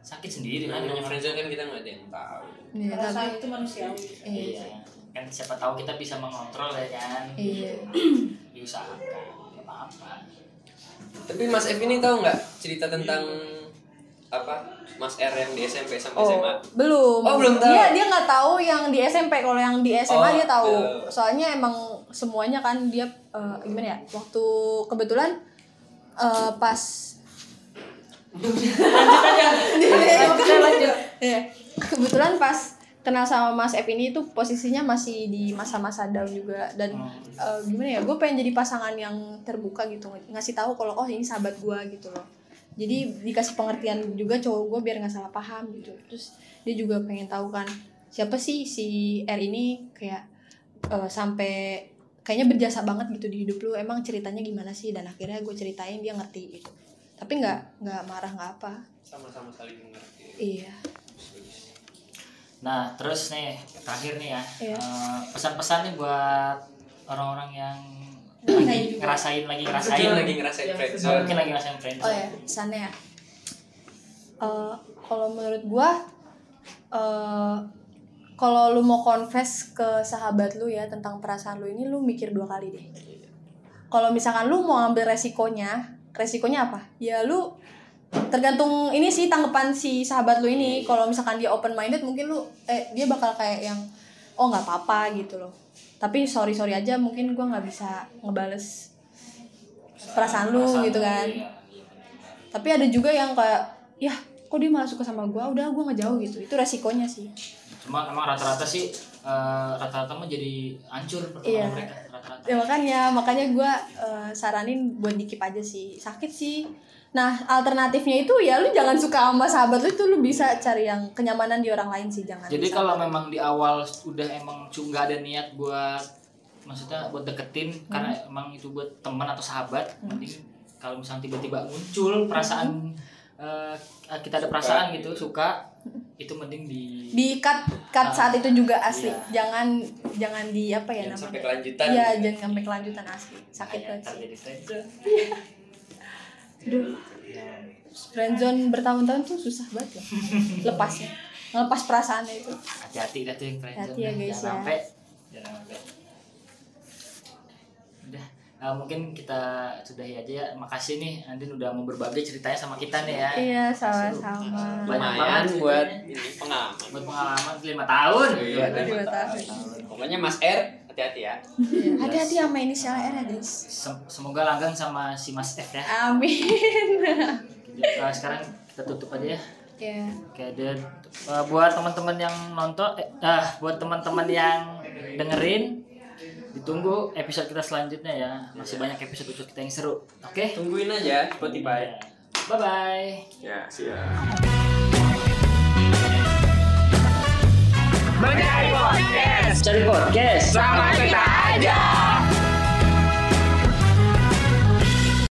sakit sendiri kan Namanya friendzone kan kita nggak ada yang tahu. Iya, Perasaan tapi itu manusiawi. iya. Iya kan siapa tahu kita bisa mengontrol ya kan? Iya. Diusahakan nggak apa-apa. Tapi Mas F ini tahu nggak cerita tentang apa? Mas R yang di SMP sampai oh SMA? belum. Oh, belum tahu. dia dia nggak tahu yang di SMP kalau yang di SMA Oh, dia tahu. iya. soalnya emang semuanya kan dia eh, gimana ya? Waktu kebetulan eh, pas lanjut lanjut. Iya. kebetulan pas kenal sama Mas F ini tuh posisinya masih di masa-masa down juga. Dan eh, gimana ya gue pengen jadi pasangan yang terbuka gitu ngasih tahu kalau oh ini sahabat gue gitu loh. Jadi dikasih pengertian juga cowok gue biar nggak salah paham gitu. Terus dia juga pengen tahu kan siapa sih si R ini? Kayak eh, sampai kayaknya berjasa banget gitu di hidup lu. Emang ceritanya gimana sih? Dan akhirnya gue ceritain dia ngerti gitu. Tapi nggak nggak marah nggak apa. Sama-sama saling mengerti. iya nah terus nih terakhir nih ya Iya. eh, pesan-pesan nih buat orang-orang yang Ngerasain lagi ngerasain lagi ngerasain Mungkin lagi ngerasain Yang friendzone. mungkin lagi ngerasain friends Oh ya, pesannya ya. Eh, kalau menurut gua eh kalau lu mau confess ke sahabat lu ya tentang perasaan lu ini lu mikir dua kali deh. Kalau misalkan lu mau ambil resikonya, resikonya apa? Ya lu tergantung ini sih tanggapan si sahabat lu ini. Kalau misalkan dia open minded mungkin lu eh dia bakal kayak yang oh nggak apa-apa gitu loh. Tapi sorry sorry aja mungkin gua nggak bisa ngebales perasaan lu Perasaan gitu kan iya, iya. tapi ada juga yang kayak ya kok dia malah suka sama gua udah gua ngejauh gitu itu resikonya sih cuma emang rata-rata sih eh, rata-rata mah jadi hancur Iya. mereka rata-rata ya makanya makanya gua eh, saranin buat dikip aja sih sakit sih nah alternatifnya itu ya lu jangan suka sama sahabat lu itu lu bisa cari yang kenyamanan di orang lain sih jangan jadi di kalau memang di awal udah emang nggak ada niat buat maksudnya buat deketin karena emang itu buat teman atau sahabat mending kalau misalnya tiba-tiba muncul perasaan eh, kita ada perasaan gitu suka itu mending di di cut cut saat itu juga asli Iya. jangan jangan di apa ya Jangan sampai namanya kelanjutan. iya gitu. jangan sampai kelanjutan asli sakit banget sih. Aduh, friendzone bertahun-tahun tuh susah banget ya. Lepasnya. Ngelepas perasaannya itu. Hati-hati dah tuh yang friendzone Hati ya, guys, jangan ya. sampai jangan sampai. Udah. Eh, mungkin kita sudahi aja ya. Makasih nih Andin udah mau berbagi ceritanya sama kita nih ya. Iya sama-sama. Banyak banget buat ini pengalaman. buat pengalaman lima tahun. Iya, lima tahun. Pokoknya Mas R hati-hati ya. Iya, hati-hati sama inisial R ya guys Sem- semoga langgeng sama si Mas F ya amin Eh, sekarang kita tutup aja ya ya Oke, dan eh, buat teman-teman yang nonton, eh, ah, buat teman-teman yang dengerin, ditunggu episode kita selanjutnya ya. Masih banyak episode episode kita yang seru. Oke, Tungguin aja Spotify. Bye bye. Ya, siap. Cari podcast. Sama kita aja.